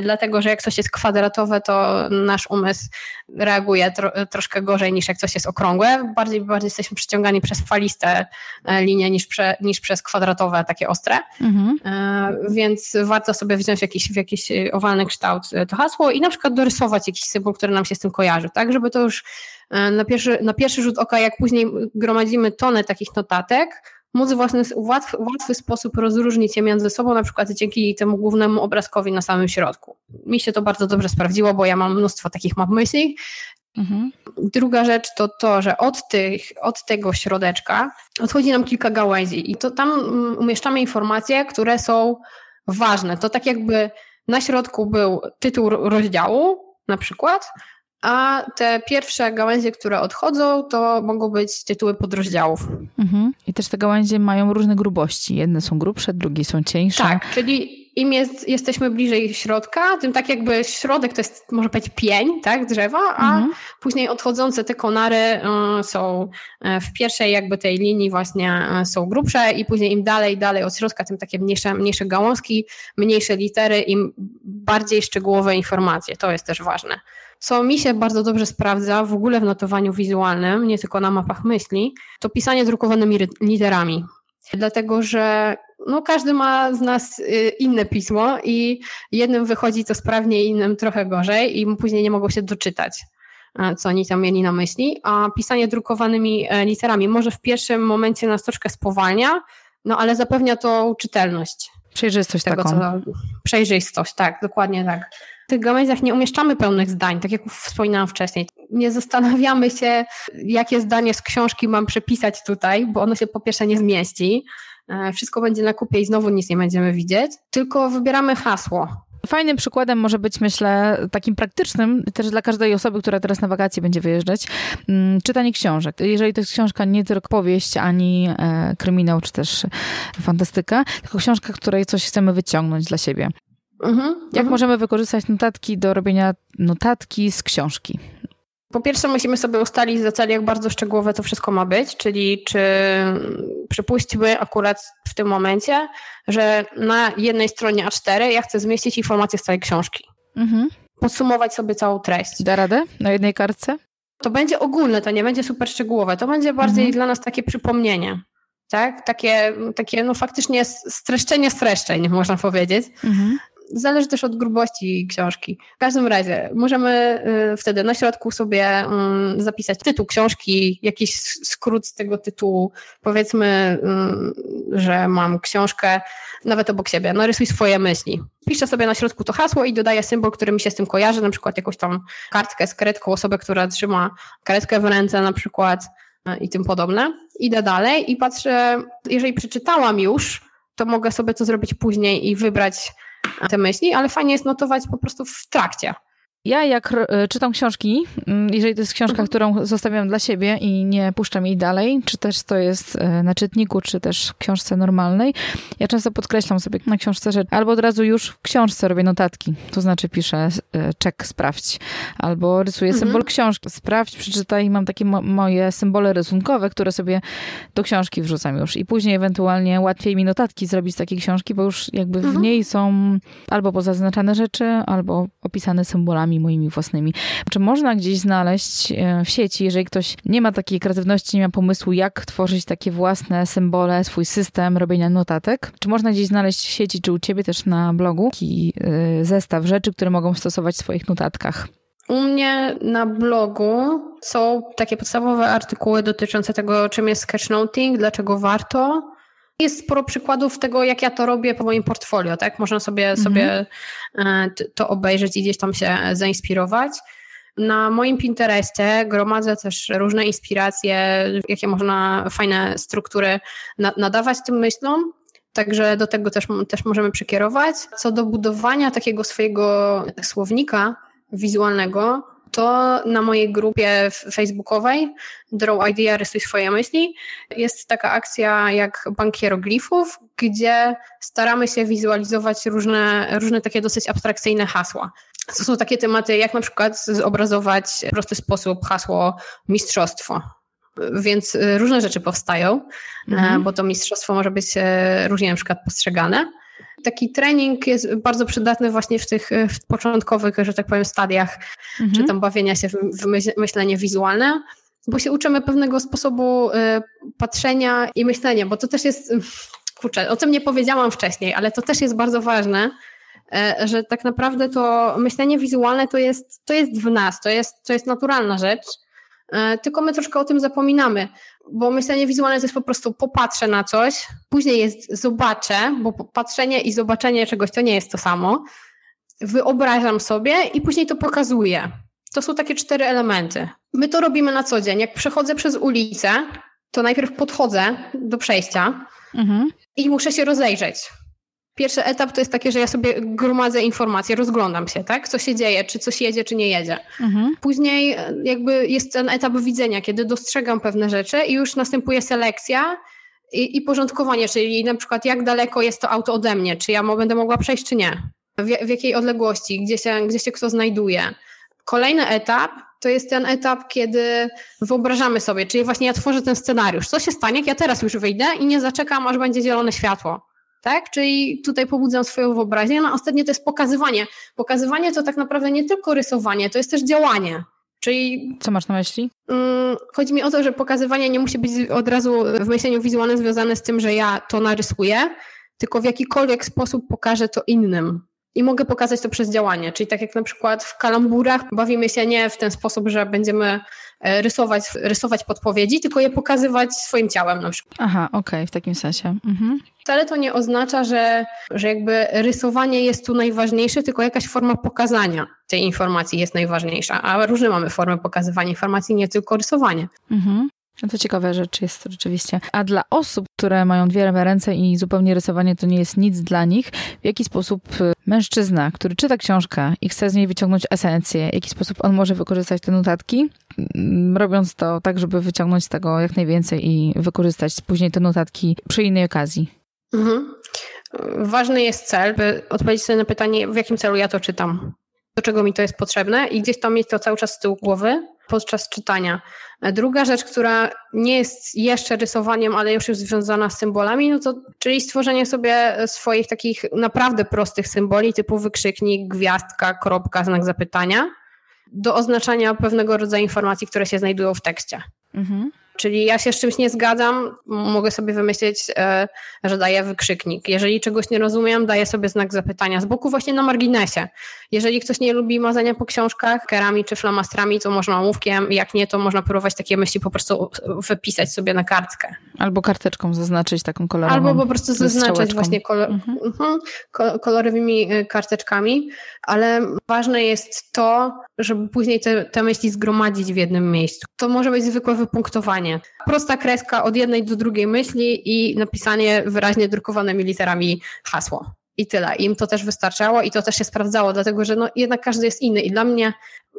dlatego że jak coś jest kwadratowe, to nasz umysł reaguje tro, troszkę gorzej niż jak coś jest okrągłe. Bardziej, bardziej jesteśmy przyciągani przez faliste e, linie niż, prze, niż przez kwadratowe, takie ostre. Mhm. E, więc warto sobie wziąć w jakiś, w jakiś owalny kształt to hasło i na przykład dorysować jakiś symbol, który nam się z tym kojarzy, tak, żeby to już na pierwszy, na pierwszy rzut oka, jak później gromadzimy tonę takich notatek, móc w własny, łatwy, łatwy sposób rozróżnić je między sobą, na przykład dzięki temu głównemu obrazkowi na samym środku. Mi się to bardzo dobrze sprawdziło, bo ja mam mnóstwo takich map myśli. Mhm. Druga rzecz to to, że od, tych, od tego środeczka odchodzi nam kilka gałęzi i to tam mm, umieszczamy informacje, które są ważne. To tak jakby na środku był tytuł rozdziału, na przykład, a te pierwsze gałęzie, które odchodzą, to mogą być tytuły podrozdziałów. Mhm. I też te gałęzie mają różne grubości. Jedne są grubsze, drugie są cieńsze. Tak, czyli im jest, jesteśmy bliżej środka, tym tak jakby środek to jest, może powiedzieć, pień, tak, drzewa, a mhm. później odchodzące te konary y, są y, w pierwszej jakby tej linii właśnie y, są grubsze i później im dalej, dalej od środka, tym takie mniejsze, mniejsze gałązki, mniejsze litery, im bardziej szczegółowe informacje. To jest też ważne. Co mi się bardzo dobrze sprawdza w ogóle w notowaniu wizualnym, nie tylko na mapach myśli, to pisanie drukowanymi literami. Dlatego, że no, każdy ma z nas y, inne pismo i jednym wychodzi to sprawnie, innym trochę gorzej i później nie mogą się doczytać co oni tam mieli na myśli, a pisanie drukowanymi e, literami może w pierwszym momencie nas troszkę spowalnia, no ale zapewnia to czytelność. Przejrzystość tego, taką. Co, przejrzystość, tak, dokładnie tak. Tych gałęziach nie umieszczamy pełnych zdań, tak jak wspominałam wcześniej. Nie zastanawiamy się, jakie zdanie z książki mam przepisać tutaj, bo ono się po pierwsze nie zmieści, e, wszystko będzie na kupie i znowu nic nie będziemy widzieć, tylko wybieramy hasło. Fajnym przykładem może być, myślę, takim praktycznym, też dla każdej osoby, która teraz na wakacje będzie wyjeżdżać, mm, czytanie książek. Jeżeli to jest książka nie tylko powieść, ani e, kryminał, czy też fantastyka, tylko książka, której coś chcemy wyciągnąć dla siebie. Mhm, Jak mhm. możemy wykorzystać notatki do robienia notatki z książki? Po pierwsze, musimy sobie ustalić za cel, jak bardzo szczegółowe to wszystko ma być, czyli czy przypuśćmy akurat w tym momencie, że na jednej stronie A4 ja chcę zmieścić informacje z całej książki. Mhm. Podsumować sobie całą treść. Da radę na jednej kartce? To będzie ogólne, to nie będzie super szczegółowe. To będzie bardziej mhm. dla nas takie przypomnienie. Tak? Takie, takie no faktycznie streszczenie streszczeń, można powiedzieć. Mhm zależy też od grubości książki. W każdym razie możemy y, wtedy na środku sobie mm, zapisać tytuł książki, jakiś skrót z tego tytułu. Powiedzmy, y, że mam książkę nawet obok siebie. Narysuj swoje myśli. Piszę sobie na środku to hasło i dodaję symbol, który mi się z tym kojarzy, na przykład jakąś tam kartkę z karetką, osobę, która trzyma karetkę w ręce na przykład y, i tym podobne. Idę dalej i patrzę, jeżeli przeczytałam już, to mogę sobie to zrobić później i wybrać te myśli, ale fajnie jest notować po prostu w trakcie. Ja jak e, czytam książki, mm, jeżeli to jest książka, mhm. którą zostawiam dla siebie i nie puszczam jej dalej, czy też to jest e, na czytniku, czy też w książce normalnej, ja często podkreślam sobie na książce, że albo od razu już w książce robię notatki, to znaczy piszę e, czek, sprawdź, albo rysuję mhm. symbol książki, sprawdź, przeczytaj, mam takie mo moje symbole rysunkowe, które sobie do książki wrzucam już i później ewentualnie łatwiej mi notatki zrobić z takiej książki, bo już jakby mhm. w niej są albo pozaznaczane rzeczy, albo opisane symbolami moimi własnymi. Czy można gdzieś znaleźć e, w sieci, jeżeli ktoś nie ma takiej kreatywności, nie ma pomysłu, jak tworzyć takie własne symbole, swój system robienia notatek? Czy można gdzieś znaleźć w sieci, czy u ciebie też na blogu taki e, zestaw rzeczy, które mogą stosować w swoich notatkach? U mnie na blogu są takie podstawowe artykuły dotyczące tego, czym jest sketchnoting, dlaczego warto, jest sporo przykładów tego, jak ja to robię po moim portfolio, tak? Można sobie, mhm. sobie e, to obejrzeć i gdzieś tam się zainspirować. Na moim Pinterestie gromadzę też różne inspiracje, jakie można fajne struktury nadawać tym myślom. Także do tego też, też możemy przekierować. Co do budowania takiego swojego słownika wizualnego, to na mojej grupie facebookowej Draw Idea, rysuj swoje myśli jest taka akcja jak bank hieroglifów, gdzie staramy się wizualizować różne, różne takie dosyć abstrakcyjne hasła. To są takie tematy, jak na przykład zobrazować w prosty sposób hasło mistrzostwo. Więc różne rzeczy powstają, mhm. bo to mistrzostwo może być e, różnie na przykład postrzegane. Taki trening jest bardzo przydatny właśnie w tych w początkowych, że tak powiem, stadiach, mhm. czy tam bawienia się w myślenie wizualne, bo się uczymy pewnego sposobu y, patrzenia i myślenia, bo to też jest, kurczę, o tym nie powiedziałam wcześniej, ale to też jest bardzo ważne, y, że tak naprawdę to myślenie wizualne to jest, to jest w nas, to jest, to jest naturalna rzecz, tylko my troszkę o tym zapominamy bo myślenie wizualne to jest po prostu popatrzę na coś, później jest zobaczę, bo patrzenie i zobaczenie czegoś to nie jest to samo. Wyobrażam sobie i później to pokazuję. To są takie cztery elementy. My to robimy na co dzień. Jak przechodzę przez ulicę, to najpierw podchodzę do przejścia mhm. i muszę się rozejrzeć. Pierwszy etap to jest takie, że ja sobie gromadzę informacje, rozglądam się, tak? Co się dzieje, czy coś jedzie, czy nie jedzie. Mhm. Później e, jakby jest ten etap widzenia, kiedy dostrzegam pewne rzeczy i już następuje selekcja i, i porządkowanie, czyli na przykład jak daleko jest to auto ode mnie, czy ja będę mogła przejść, czy nie, w, w jakiej odległości, gdzie się, gdzie się kto znajduje. Kolejny etap to jest ten etap, kiedy wyobrażamy sobie, czyli właśnie ja tworzę ten scenariusz. Co się stanie, jak ja teraz już wyjdę i nie zaczekam, aż będzie zielone światło. Tak? Czyli tutaj pobudzam swoją wyobraźnię. No, a ostatnie to jest pokazywanie. Pokazywanie to tak naprawdę nie tylko rysowanie, to jest też działanie. Czyli. Co masz na myśli? Um, chodzi mi o to, że pokazywanie nie musi być od razu w myśleniu wizualnym związane z tym, że ja to narysuję, tylko w jakikolwiek sposób pokażę to innym. I mogę pokazać to przez działanie, czyli tak jak na przykład w kalamburach bawimy się nie w ten sposób, że będziemy rysować, rysować podpowiedzi, tylko je pokazywać swoim ciałem na przykład. Aha, okej, okay, w takim sensie. Mhm. Wcale to nie oznacza, że, że jakby rysowanie jest tu najważniejsze, tylko jakaś forma pokazania tej informacji jest najważniejsza, a różne mamy formy pokazywania informacji, nie tylko rysowanie. Mhm. No to ciekawe rzecz jest rzeczywiście. A dla osób, które mają dwie ręce i zupełnie rysowanie to nie jest nic dla nich, w jaki sposób y, mężczyzna, który czyta książkę i chce z niej wyciągnąć esencję, w jaki sposób on może wykorzystać te notatki, mm, robiąc to tak, żeby wyciągnąć z tego jak najwięcej i wykorzystać później te notatki przy innej okazji? Mhm. Ważny jest cel, by odpowiedzieć sobie na pytanie, w jakim celu ja to czytam do czego mi to jest potrzebne i gdzieś tam mieć to cały czas z tyłu głowy podczas czytania. Druga rzecz, która nie jest jeszcze rysowaniem, ale już jest związana z symbolami, no to czyli stworzenie sobie swoich takich naprawdę prostych symboli typu wykrzyknik, gwiazdka, kropka, znak zapytania do oznaczania pewnego rodzaju informacji, które się znajdują w tekście. Mhm. Czyli ja się z czymś nie zgadzam, mogę sobie wymyślić, e, że daję wykrzyknik. Jeżeli czegoś nie rozumiem, daję sobie znak zapytania z boku właśnie na marginesie. Jeżeli ktoś nie lubi mazania po książkach kerami czy flamastrami, to można ołówkiem, jak nie, to można próbować takie myśli po prostu wypisać sobie na kartkę. Albo karteczką zaznaczyć taką kolorową. Albo po prostu zaznaczyć właśnie kolor, mhm. mhm kolorowymi y, karteczkami, ale ważne jest to, żeby później te, te myśli zgromadzić w jednym miejscu. To może być zwykłe wypunktowanie. Prosta kreska od jednej do drugiej myśli i napisanie wyraźnie drukowanymi literami hasło. I tyle. Im to też wystarczało i to też się sprawdzało, dlatego że no, jednak każdy jest inny. I dla mnie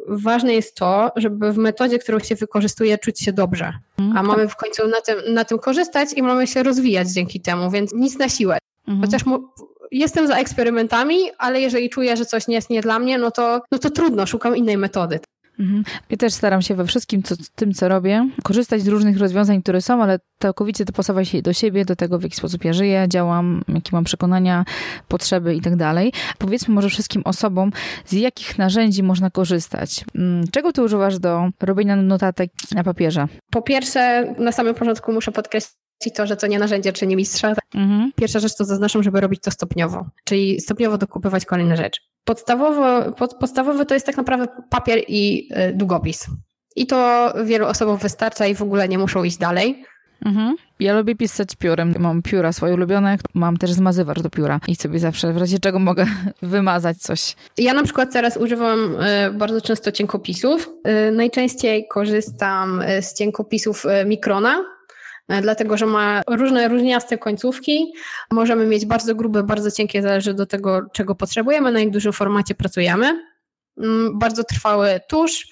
ważne jest to, żeby w metodzie, którą się wykorzystuje, czuć się dobrze. Mhm. A mamy w końcu na tym, na tym korzystać i mamy się rozwijać dzięki temu, więc nic na siłę. Mhm. Chociaż jestem za eksperymentami, ale jeżeli czuję, że coś nie jest nie dla mnie, no to, no to trudno, szukam innej metody. Mhm. Ja też staram się we wszystkim co, tym, co robię, korzystać z różnych rozwiązań, które są, ale całkowicie dopasować się do siebie, do tego, w jaki sposób ja żyję, działam, jakie mam przekonania, potrzeby i tak dalej. Powiedzmy może wszystkim osobom, z jakich narzędzi można korzystać. Mm, czego ty używasz do robienia notatek na papierze? Po pierwsze, na samym początku muszę podkreślić, i to, że to nie narzędzie czy nie mistrza. Mhm. Pierwsza rzecz to zaznaczam, żeby robić to stopniowo, czyli stopniowo dokupywać kolejne rzeczy. Podstawowo, pod, podstawowy to jest tak naprawdę papier i y, długopis. I to wielu osobom wystarcza i w ogóle nie muszą iść dalej. Mhm. Ja lubię pisać piórem. Mam pióra swoje ulubione, mam też zmazywacz do pióra i sobie zawsze w razie czego mogę (laughs) wymazać coś. Ja na przykład teraz używam y, bardzo często cienkopisów. Y, najczęściej korzystam z cienkopisów Mikrona, E, dlatego że ma różne różniaste końcówki. Możemy mieć bardzo grube, bardzo cienkie, zależy do tego, czego potrzebujemy, na jak dużym formacie pracujemy. Mm, bardzo trwały tusz,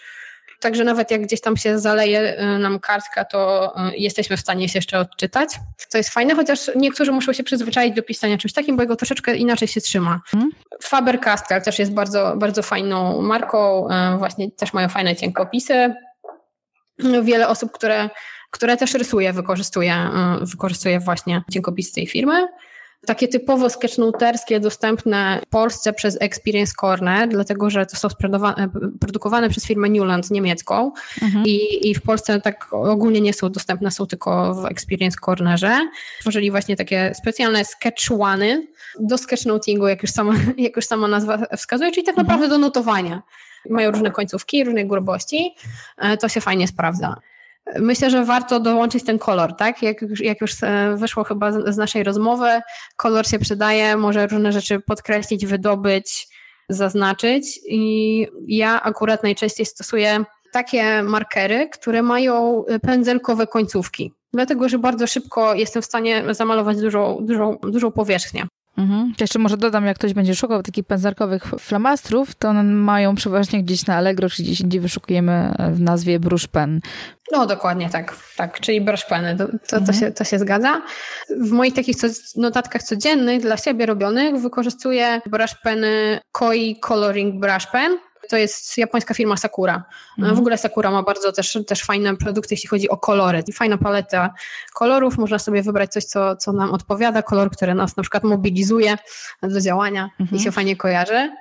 Także nawet jak gdzieś tam się zaleje e, nam kartka, to e, jesteśmy w stanie się jeszcze odczytać. To jest fajne, chociaż niektórzy muszą się przyzwyczaić do pisania czymś takim, bo jego troszeczkę inaczej się trzyma. Hmm? Faber-Castell też jest bardzo, bardzo fajną marką. Właśnie też mają fajne cienkopisy. Wiele osób, które które też rysuje, wykorzystuje, y, wykorzystuje właśnie cienkopisy tej firmy. Takie typowo sketchnoterskie, dostępne w Polsce przez Experience Corner, dlatego że to są produkowane przez firmę Newland niemiecką mhm. i, i w Polsce tak ogólnie nie są dostępne, są tylko w Experience Cornerze. Tworzyli właśnie takie specjalne sketch one do sketchnotingu, jak już sama, (laughs) jak już sama nazwa wskazuje, czyli tak mhm. naprawdę do notowania. Mają różne końcówki, różnej grubości, e, to się fajnie sprawdza. Myślę, że warto dołączyć ten kolor, tak? Jak, jak już e, wyszło chyba z, z naszej rozmowy, kolor się przydaje, może różne rzeczy podkreślić, wydobyć, zaznaczyć. I ja akurat najczęściej stosuję takie markery, które mają pędzelkowe końcówki, dlatego że bardzo szybko jestem w stanie zamalować dużą, dużą, dużą powierzchnię. Mhm. Jeszcze może dodam, jak ktoś będzie szukał takich pędzarkowych flamastrów, to one mają przeważnie gdzieś na Allegro, czy gdzieś indziej wyszukujemy w nazwie brush pen. No dokładnie tak, tak, czyli brush peny, to, to, mhm. to, się, to się zgadza. W moich takich notatkach codziennych dla siebie robionych wykorzystuję brush peny Koi Coloring Brush Pen, to jest japońska firma Sakura. Mhm. W ogóle Sakura ma bardzo też, też fajne produkty, jeśli chodzi o kolory. Fajna paleta kolorów, można sobie wybrać coś, co, co nam odpowiada, kolor, który nas na przykład mobilizuje do działania mhm. i się fajnie kojarzy.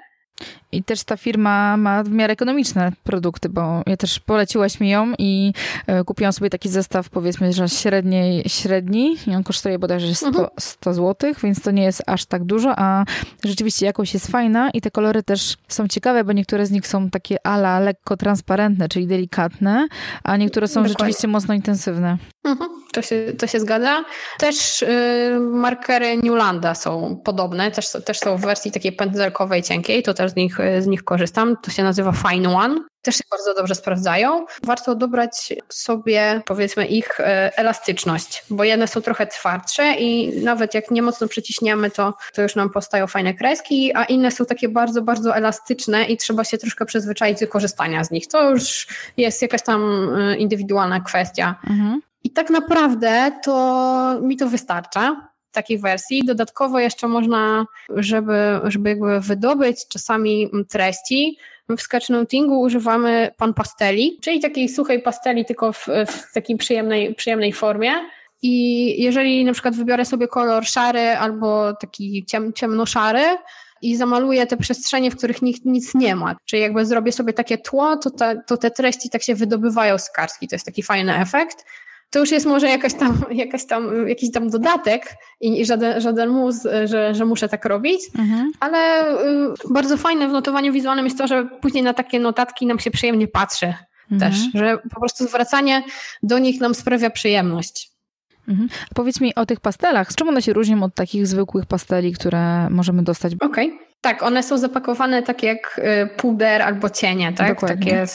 I też ta firma ma w miarę ekonomiczne produkty, bo ja też poleciłaś mi ją i e, kupiłam sobie taki zestaw, powiedzmy, że średniej, średni i on kosztuje bodajże 100, mhm. 100 zł, więc to nie jest aż tak dużo, a rzeczywiście jakość jest fajna i te kolory też są ciekawe, bo niektóre z nich są takie ala lekko transparentne, czyli delikatne, a niektóre są Dokładnie. rzeczywiście mocno intensywne. Mhm, to, się, to się zgadza. Też yy, markery Newlanda są podobne, też, też są w wersji takiej pędzelkowej, cienkiej, to też z nich, z nich korzystam. To się nazywa Fine One. Też się bardzo dobrze sprawdzają. Warto dobrać sobie, powiedzmy, ich e, elastyczność, bo jedne są trochę twardsze i nawet jak nie mocno przyciśniemy, to, to już nam powstają fajne kreski, a inne są takie bardzo, bardzo elastyczne i trzeba się troszkę przyzwyczaić do korzystania z nich. To już jest jakaś tam e, indywidualna kwestia. Mhm. I tak naprawdę to mi to wystarcza takiej wersji. Dodatkowo jeszcze można, żeby, żeby jakby wydobyć czasami treści, w sketchnotingu używamy pan pasteli, czyli takiej suchej pasteli, tylko w, w takiej przyjemnej, przyjemnej formie. I jeżeli na przykład wybiorę sobie kolor szary albo taki ciem, ciemnoszary, i zamaluję te przestrzenie, w których nikt, nic nie ma. Czyli jakby zrobię sobie takie tło, to, te, to te treści tak się wydobywają z kartki. To jest taki fajny efekt to już jest może jakaś tam, jakaś tam, jakiś tam dodatek i, i żaden, żaden mus, że, że muszę tak robić, mhm. ale y, bardzo fajne w notowaniu wizualnym jest to, że później na takie notatki nam się przyjemnie patrzy mhm. też, że po prostu zwracanie do nich nam sprawia przyjemność. Mhm. Powiedz mi o tych pastelach. Z czym one się różnią od takich zwykłych pasteli, które możemy dostać? Okej. Okay. Tak, one są zapakowane tak jak y, puder albo cienie, tak? Dokładnie. Takie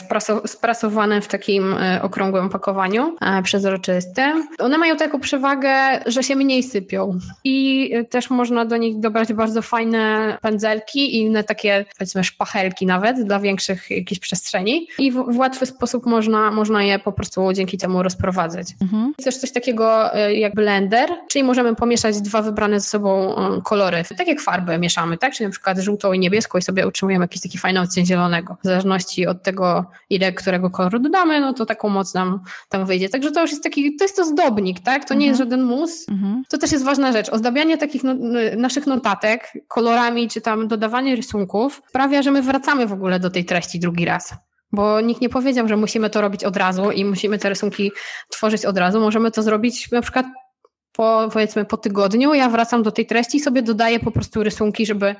sprasowane w takim y, okrągłym opakowaniu, przezroczystym. One mają taką przewagę, że się mniej sypią i y, też można do nich dobrać bardzo fajne pędzelki i inne takie, powiedzmy, szpachelki nawet dla większych jakichś przestrzeni i w, w łatwy sposób można, można je po prostu dzięki temu rozprowadzać. Mhm. Też coś takiego jak blender, czyli możemy pomieszać dwa wybrane ze sobą kolory, tak jak farby mieszamy, tak? Czyli na przykład przykład żółtą i niebieską i sobie utrzymujemy jakiś taki fajny odcień zielonego. W zależności od tego, ile którego koloru dodamy, no to taką moc nam tam wyjdzie. Także to już jest taki, to jest to zdobnik, tak? To nie jest mhm. żaden mus. Mhm. To też jest ważna rzecz. Ozdabianie takich no, naszych notatek kolorami, czy tam dodawanie rysunków sprawia, że my wracamy w ogóle do tej treści drugi raz bo nikt nie powiedział, że musimy to robić od razu i musimy te rysunki tworzyć od razu. Możemy to zrobić na przykład po, powiedzmy po tygodniu ja wracam do tej treści i sobie dodaję po prostu rysunki, żeby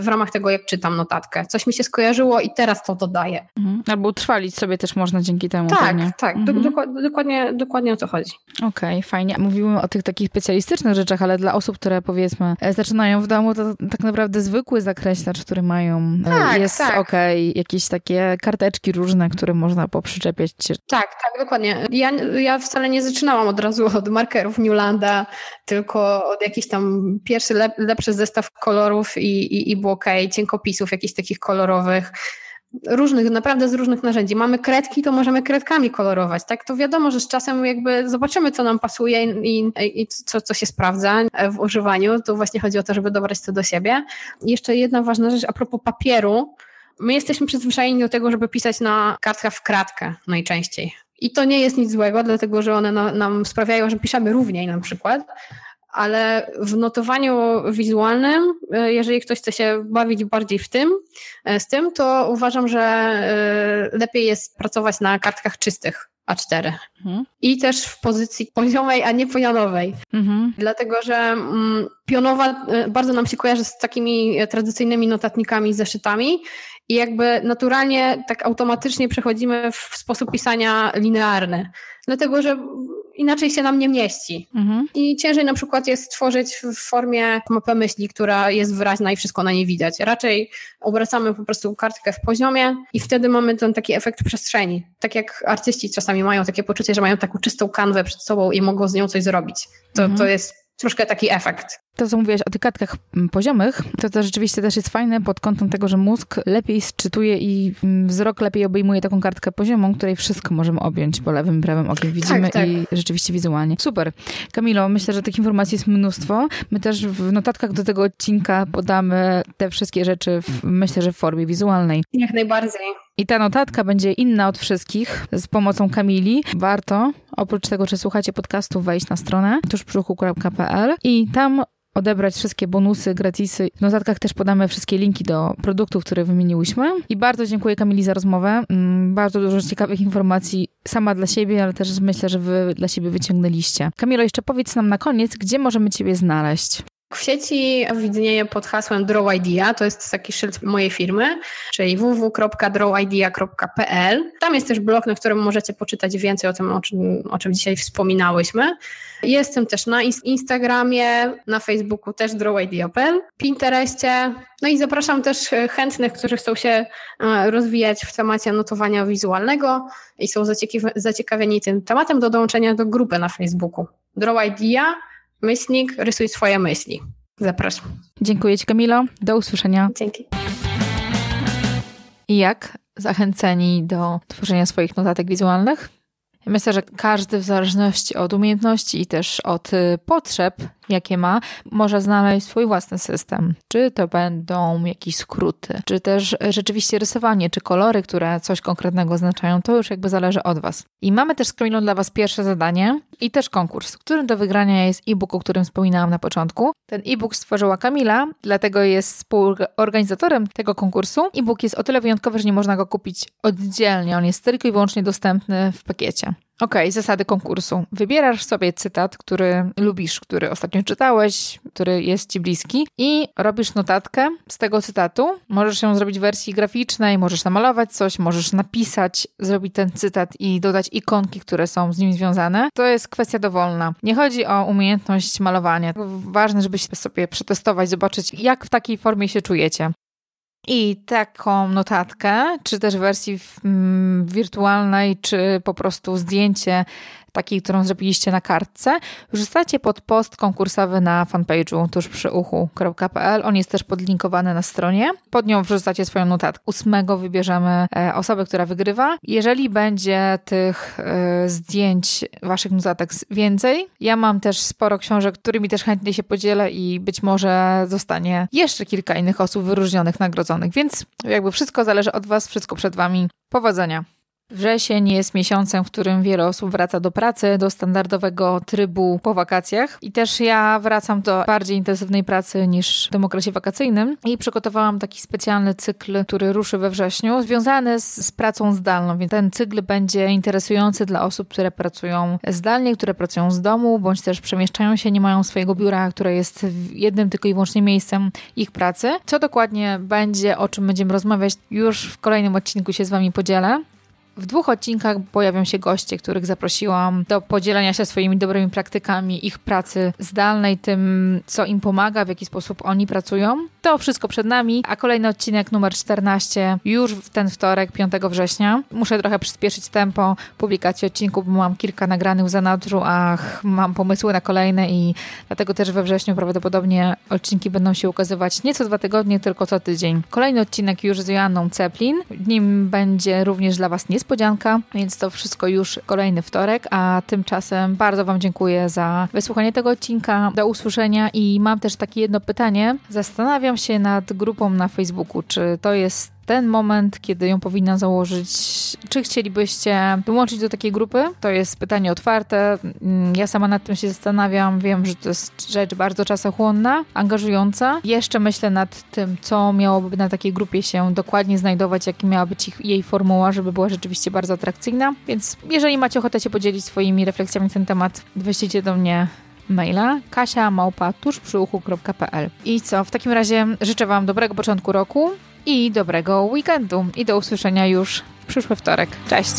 w ramach tego, jak czytam notatkę. Coś mi się skojarzyło i teraz to dodaję. Mhm. Albo utrwalić sobie też można dzięki temu. Tak, pewnie. tak. Mhm. Do, dokładnie, dokładnie o to chodzi. Okej, okay, fajnie. Mówimy o tych takich specjalistycznych rzeczach, ale dla osób, które powiedzmy e, zaczynają w domu, to tak naprawdę zwykły zakreślacz, który mają e, tak, jest tak. ok. Jakieś takie karteczki różne, które można poprzyczepiać. Tak, tak, dokładnie. Ja, ja wcale nie zaczynałam od razu od markerów Newlanda, tylko od jakiś tam pierwszy lep, lepszy zestaw kolorów i, i, ok, cienkopisów jakichś takich kolorowych różnych, naprawdę z różnych narzędzi. Mamy kredki, to możemy kredkami kolorować, tak? To wiadomo, że z czasem jakby zobaczymy, co nam pasuje i, i, co, co się sprawdza w używaniu. Tu właśnie chodzi o to, żeby dobrać to do siebie. Jeszcze jedna ważna rzecz a propos papieru. My jesteśmy przyzwyczajeni do tego, żeby pisać na kartkach w kratkę najczęściej. I to nie jest nic złego, dlatego że one na, nam sprawiają, że piszemy równiej na przykład, ale w notowaniu wizualnym, e, jeżeli ktoś chce się bawić bardziej w tym, e, z tym, to uważam, że e, lepiej jest pracować na kartkach czystych. A4. Mhm. I też w pozycji poziomej, a nie pionowej. Mhm. Dlatego, że mm, pionowa bardzo nam się kojarzy z takimi tradycyjnymi notatnikami, zeszytami i jakby naturalnie, tak automatycznie przechodzimy w sposób pisania linearny. Dlatego, że inaczej się nam nie mieści. Mhm. I ciężej na przykład jest stworzyć w formie mapy myśli, która jest wyraźna i wszystko na niej widać. Raczej obracamy po prostu kartkę w poziomie i wtedy mamy ten taki efekt przestrzeni. Tak jak artyści czasami mają takie poczucie, że mają taką czystą kanwę przed sobą i mogą z nią coś zrobić. To, mhm. to jest troszkę taki efekt. To, co mówiłaś o tych kartkach mm, poziomych, to to rzeczywiście też jest fajne pod kątem tego, że mózg lepiej sczytuje i mm, wzrok lepiej obejmuje taką kartkę poziomą, której wszystko możemy objąć, bo lewym i prawym okiem widzimy tak, tak. i rzeczywiście wizualnie. Super. Kamilo, myślę, że tych informacji jest mnóstwo. My też w notatkach do tego odcinka podamy te wszystkie rzeczy, w, myślę, że w formie wizualnej. Jak najbardziej. I ta notatka będzie inna od wszystkich z pomocą Kamili. Warto, oprócz tego, że słuchacie podcastu, wejść na stronę tużbrzuchu.pl i tam odebrać wszystkie bonusy, gratisy. W notatkach też podamy wszystkie linki do produktów, które wymieniłyśmy. I bardzo dziękuję Kamili za rozmowę. Mm, bardzo dużo ciekawych informacji sama dla siebie, ale też myślę, że wy dla siebie wyciągnęliście. Kamilo, jeszcze powiedz nam na koniec, gdzie możemy ciebie znaleźć? W sieci widnieje pod hasłem Draw Idea, to jest taki szyld mojej firmy, czyli www.drawidea.pl. Tam jest też blog, na którym możecie poczytać więcej o tym, o czym, o czym dzisiaj wspominałyśmy. Jestem też na Instagramie, na Facebooku też drawidea.pl, Pinterestie. No i zapraszam też chętnych, którzy chcą się e, rozwijać w temacie notowania wizualnego i są zaciekawieni tym tematem do dołączenia do grupy na Facebooku. Draw Idea myślnik, rysuj swoje myśli. Zapraszam. Dziękuję Ci Kamilo. Do usłyszenia. Dzięki. I jak? Zachęceni do tworzenia swoich notatek wizualnych? Myślę, że każdy w zależności od umiejętności i też od y, potrzeb jakie ma, może znaleźć swój własny system. Czy to będą jakieś skróty, czy też rzeczywiście rysowanie, czy kolory, które coś konkretnego oznaczają, to już jakby zależy od Was. I mamy też z Kamilą dla Was pierwsze zadanie i też konkurs, którym do wygrania jest e-book, o którym wspominałam na początku. Ten e-book stworzyła Kamila, dlatego jest współorganizatorem tego konkursu. E-book jest o tyle wyjątkowy, że nie można go kupić oddzielnie, on jest tylko i wyłącznie dostępny w pakiecie. Okej, okay, zasady konkursu. Wybierasz sobie cytat, który lubisz, który ostatnio czytałeś, który jest ci bliski i robisz notatkę z tego cytatu. Możesz ją zrobić w wersji graficznej, możesz namalować coś, możesz napisać, zrobić ten cytat i dodać ikonki, które są z nim związane. To jest kwestia dowolna. Nie chodzi o umiejętność malowania. Ważne, żebyś sobie przetestować, zobaczyć, jak w takiej formie się czujecie. I taką notatkę, czy też w wersji mm, wirtualnej, czy po prostu zdjęcie takiej, którą zrobiliście na kartce, wrzucacie pod post konkursowy na fanpage'u tuż przy uchu.pl. On jest też podlinkowany na stronie. Pod nią wrzucacie swoją notatkę. Ósmego wybierzemy e, osobę, która wygrywa. Jeżeli będzie tych e, zdjęć waszych notatek więcej, ja mam też sporo książek, którymi też chętnie się podzielę i być może zostanie jeszcze kilka innych osób wyróżnionych, nagrodzonych. Więc jakby wszystko zależy od was, wszystko przed wami. Powodzenia! Wrzesień jest miesiącem, w którym wiele osób wraca do pracy, do standardowego trybu po wakacjach. I też ja wracam do bardziej intensywnej pracy niż w tym okresie wakacyjnym. I przygotowałam taki specjalny cykl, który ruszy we wrześniu, związany z, z pracą zdalną. Więc ten cykl będzie interesujący dla osób, które pracują zdalnie, które pracują z domu, bądź też przemieszczają się, nie mają swojego biura, które jest jednym tylko i wyłącznie miejscem ich pracy. Co dokładnie będzie, o czym będziemy rozmawiać, już w kolejnym odcinku się z Wami podzielę. W dwóch odcinkach pojawią się goście, których zaprosiłam do podzielenia się swoimi dobrymi praktykami, ich pracy zdalnej, tym, co im pomaga, w jaki sposób oni pracują. To wszystko przed nami, a kolejny odcinek numer 14 już w ten wtorek, 5 września. Muszę trochę przyspieszyć tempo publikacji odcinków, bo mam kilka nagranych w zanadrzu, a mam pomysły na kolejne i dlatego też we wrześniu prawdopodobnie odcinki będą się ukazywać nie co dwa tygodnie, tylko co tydzień. Kolejny odcinek już z Joanną Ceplin. Nim będzie również dla Was niespodziewany niespodzianka, więc to wszystko już kolejny wtorek, a tymczasem bardzo Wam dziękuję za wysłuchanie tego odcinka. Do usłyszenia i mam też takie jedno pytanie. Zastanawiam się nad grupą na Facebooku, czy to jest ten moment, kiedy ją powinna założyć. Czy chcielibyście dołączyć do takiej grupy? To jest pytanie otwarte. Mm, ja sama nad tym się zastanawiam. Wiem, że to jest rzecz bardzo czasochłonna, angażująca. Jeszcze myślę nad tym, co miałoby na takiej grupie się dokładnie znajdować, jaka miała być ich, jej formuła, żeby była rzeczywiście bardzo atrakcyjna. Więc jeżeli macie ochotę się podzielić swoimi refleksjami na ten temat, wyślijcie do mnie maila kasia małpa I co, w takim razie życzę Wam dobrego początku roku i dobrego weekendu. I do usłyszenia już w przyszły wtorek. Cześć!